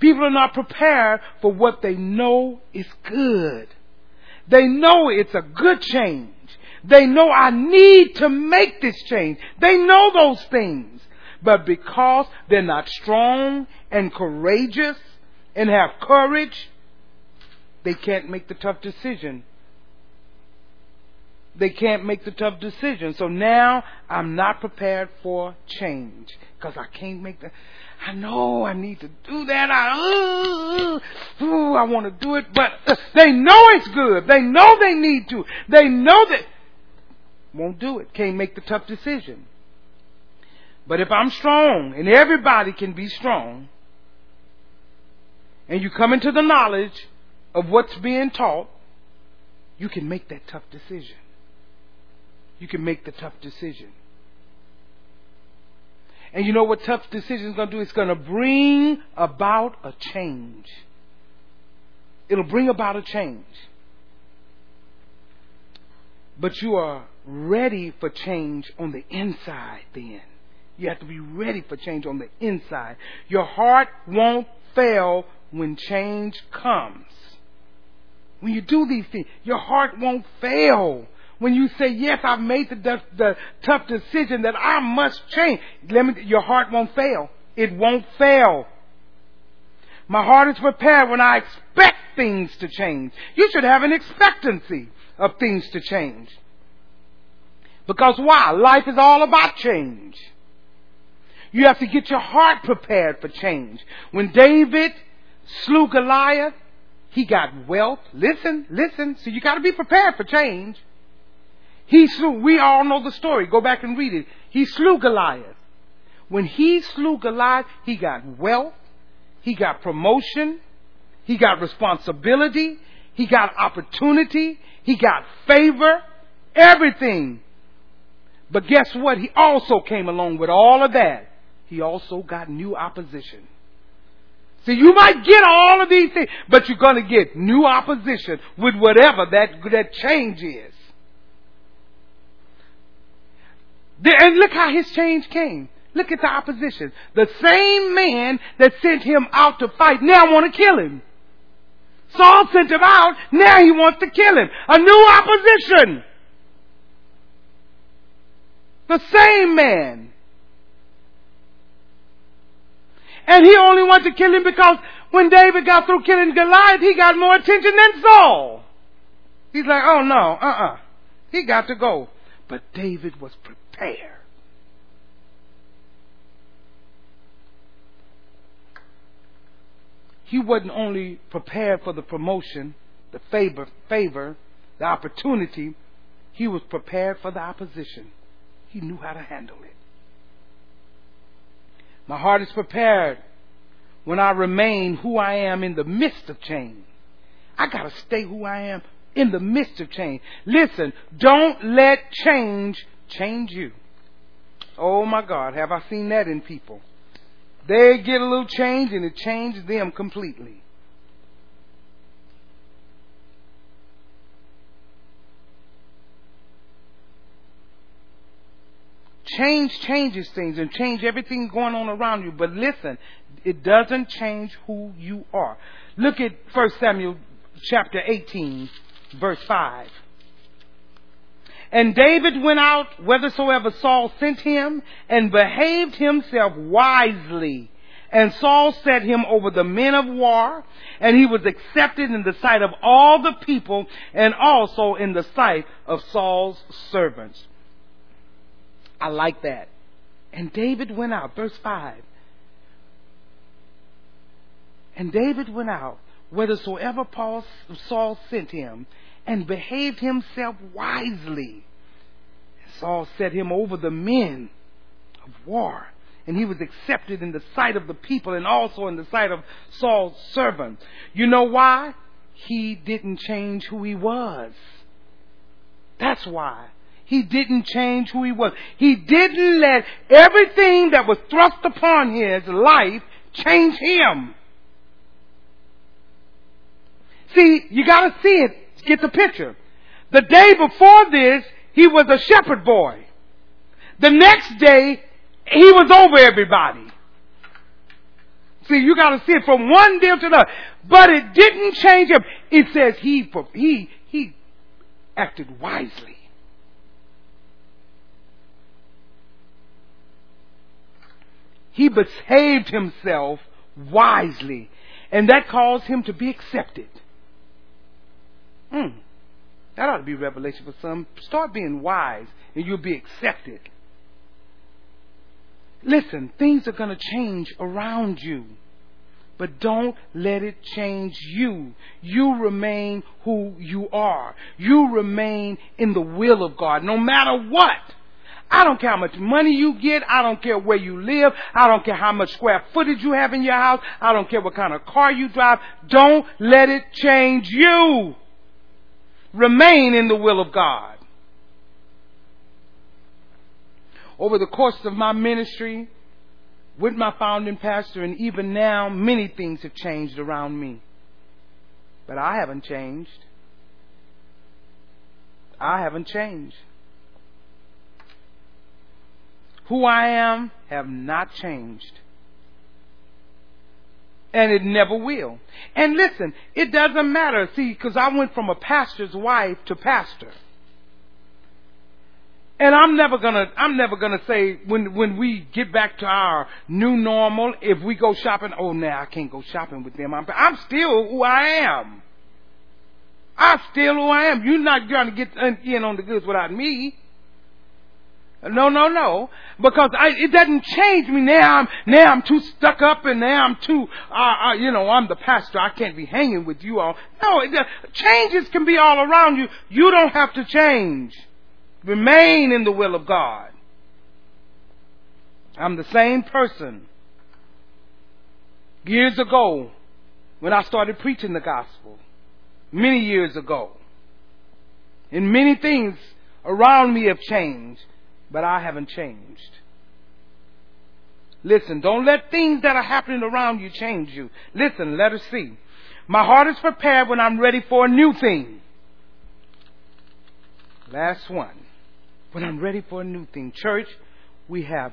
B: People are not prepared for what they know is good. They know it's a good change. They know I need to make this change. They know those things. But because they're not strong and courageous and have courage, they can't make the tough decision. they can't make the tough decision. So now I'm not prepared for change because I can't make the. I know I need to do that. I, uh, ooh, I want to do it, but uh, they know it's good. They know they need to. They know that won't do it. Can't make the tough decision. But if I'm strong, and everybody can be strong, and you come into the knowledge of what's being taught, you can make that tough decision. You can make the tough decision. And you know what tough decision is going to do? It's going to bring about a change. It'll bring about a change. But you are ready for change on the inside then. You have to be ready for change on the inside. Your heart won't fail when change comes. When you do these things, your heart won't fail. When you say, yes, I've made the, the tough decision that I must change, let me, your heart won't fail. It won't fail. My heart is prepared when I expect things to change. You should have an expectancy of things to change. Because why? Life is all about change. You have to get your heart prepared for change. When David slew Goliath, he got wealth. Listen, listen. So you got to be prepared for change. He slew, we all know the story. Go back and read it. He slew Goliath. When he slew Goliath, he got wealth. He got promotion. He got responsibility. He got opportunity. He got favor. Everything. But guess what? He also came along with all of that. He also got new opposition. See, you might get all of these things, but you're going to get new opposition with whatever that, that change is. And look how his change came. Look at the opposition. The same man that sent him out to fight now want to kill him. Saul sent him out, now he wants to kill him. A new opposition. The same man. And he only wanted to kill him because when David got through killing Goliath, he got more attention than Saul. He's like, oh no, uh-uh. He got to go. But David was prepared. He wasn't only prepared for the promotion, the favor, favor, the opportunity, he was prepared for the opposition. He knew how to handle it. My heart is prepared when I remain who I am in the midst of change. I gotta stay who I am in the midst of change. Listen, don't let change change you. Oh my God, have I seen that in people? They get a little change and it changes them completely. Change changes things and change everything going on around you. But listen, it doesn't change who you are. Look at 1 Samuel chapter 18, verse 5. And David went out whithersoever Saul sent him and behaved himself wisely. And Saul set him over the men of war, and he was accepted in the sight of all the people, and also in the sight of Saul's servants. I like that. And David went out, verse 5. And David went out whithersoever Paul, Saul sent him, and behaved himself wisely. Saul set him over the men of war, and he was accepted in the sight of the people and also in the sight of Saul's servants. You know why? He didn't change who he was. That's why. He didn't change who he was. He didn't let everything that was thrust upon his life change him. See, you gotta see it, get the picture. The day before this, he was a shepherd boy. The next day, he was over everybody. See, you gotta see it from one deal to the other. But it didn't change him. It says he, he, he acted wisely. He behaved himself wisely. And that caused him to be accepted. Mm. That ought to be revelation for some. Start being wise and you'll be accepted. Listen, things are going to change around you. But don't let it change you. You remain who you are. You remain in the will of God, no matter what. I don't care how much money you get. I don't care where you live. I don't care how much square footage you have in your house. I don't care what kind of car you drive. Don't let it change you. Remain in the will of God. Over the course of my ministry, with my founding pastor, and even now, many things have changed around me. But I haven't changed. I haven't changed. Who I am have not changed. And it never will. And listen, it doesn't matter. See, because I went from a pastor's wife to pastor. And I'm never gonna, I'm never gonna say when, when we get back to our new normal, if we go shopping, oh, now I can't go shopping with them. I'm, I'm still who I am. I'm still who I am. You're not gonna get in on the goods without me. No, no, no. Because I, it doesn't change me now. I'm, now I'm too stuck up and now I'm too, uh, uh, you know, I'm the pastor. I can't be hanging with you all. No, it, changes can be all around you. You don't have to change. Remain in the will of God. I'm the same person. Years ago, when I started preaching the gospel, many years ago, and many things around me have changed, but I haven't changed. Listen, don't let things that are happening around you change you. Listen, let us see. My heart is prepared when I'm ready for a new thing. Last one when I'm ready for a new thing. Church, we have,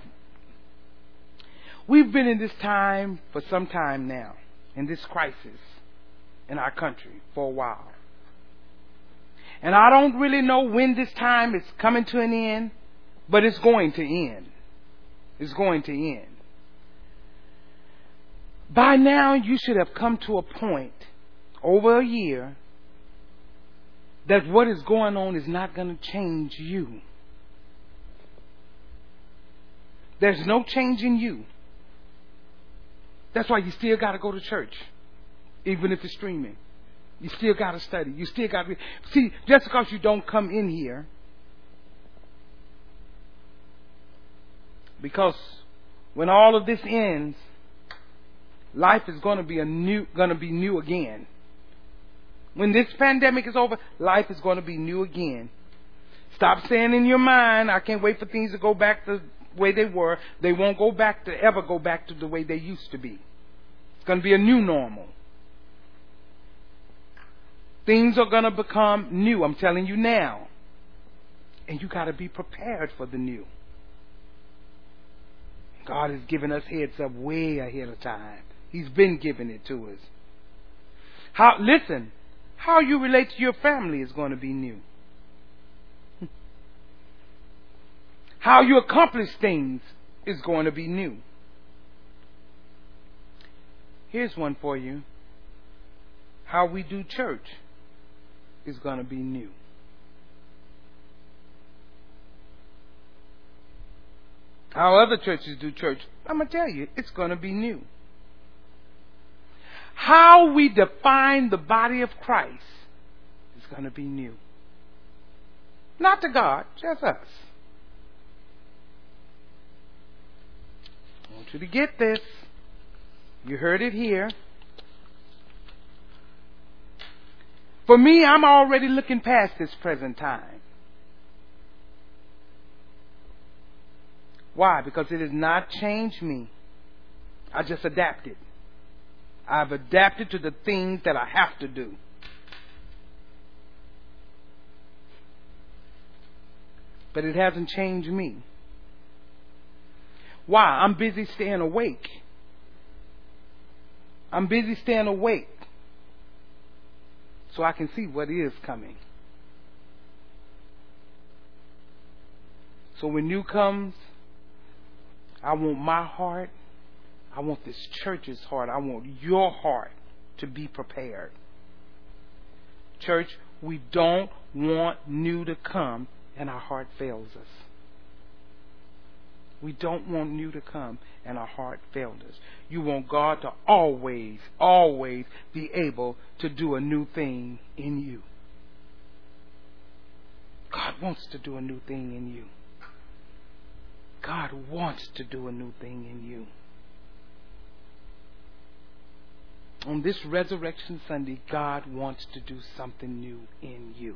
B: we've been in this time for some time now, in this crisis in our country for a while. And I don't really know when this time is coming to an end, but it's going to end. It's going to end. By now, you should have come to a point over a year that what is going on is not going to change you. There's no change in you. That's why you still got to go to church, even if it's streaming. You still got to study. You still got to see. Just because you don't come in here, because when all of this ends, life is going to be a new, going to be new again. When this pandemic is over, life is going to be new again. Stop saying in your mind, I can't wait for things to go back to way they were. They won't go back to ever go back to the way they used to be. It's going to be a new normal. Things are going to become new. I'm telling you now. And you got to be prepared for the new. God has given us heads up way ahead of time. He's been giving it to us. How listen, how you relate to your family is going to be new. How you accomplish things is going to be new. Here's one for you. How we do church is going to be new. How other churches do church, I'm going to tell you, it's going to be new. How we define the body of Christ is going to be new. Not to God, just us. I want you to get this. You heard it here. For me, I'm already looking past this present time. Why? Because it has not changed me. I just adapted. I've adapted to the things that I have to do. But it hasn't changed me. Why? I'm busy staying awake. I'm busy staying awake so I can see what is coming. So when new comes, I want my heart, I want this church's heart, I want your heart to be prepared. Church, we don't want new to come and our heart fails us. We don't want new to come and our heart failed us. You want God to always, always be able to do a new thing in you. God wants to do a new thing in you. God wants to do a new thing in you. On this Resurrection Sunday, God wants to do something new in you.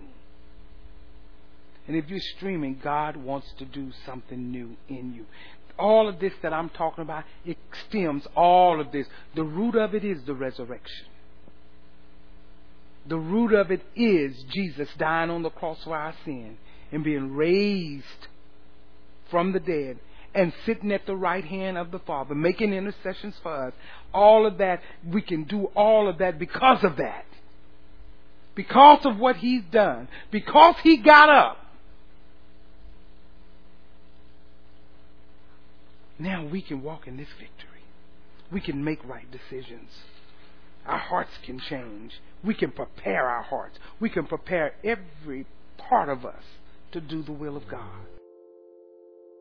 B: And if you're streaming, God wants to do something new in you. All of this that I'm talking about, it stems all of this. The root of it is the resurrection. The root of it is Jesus dying on the cross for our sin and being raised from the dead and sitting at the right hand of the Father, making intercessions for us. All of that, we can do all of that because of that. Because of what He's done. Because He got up. Now we can walk in this victory. We can make right decisions. Our hearts can change. We can prepare our hearts. We can prepare every part of us to do the will of God.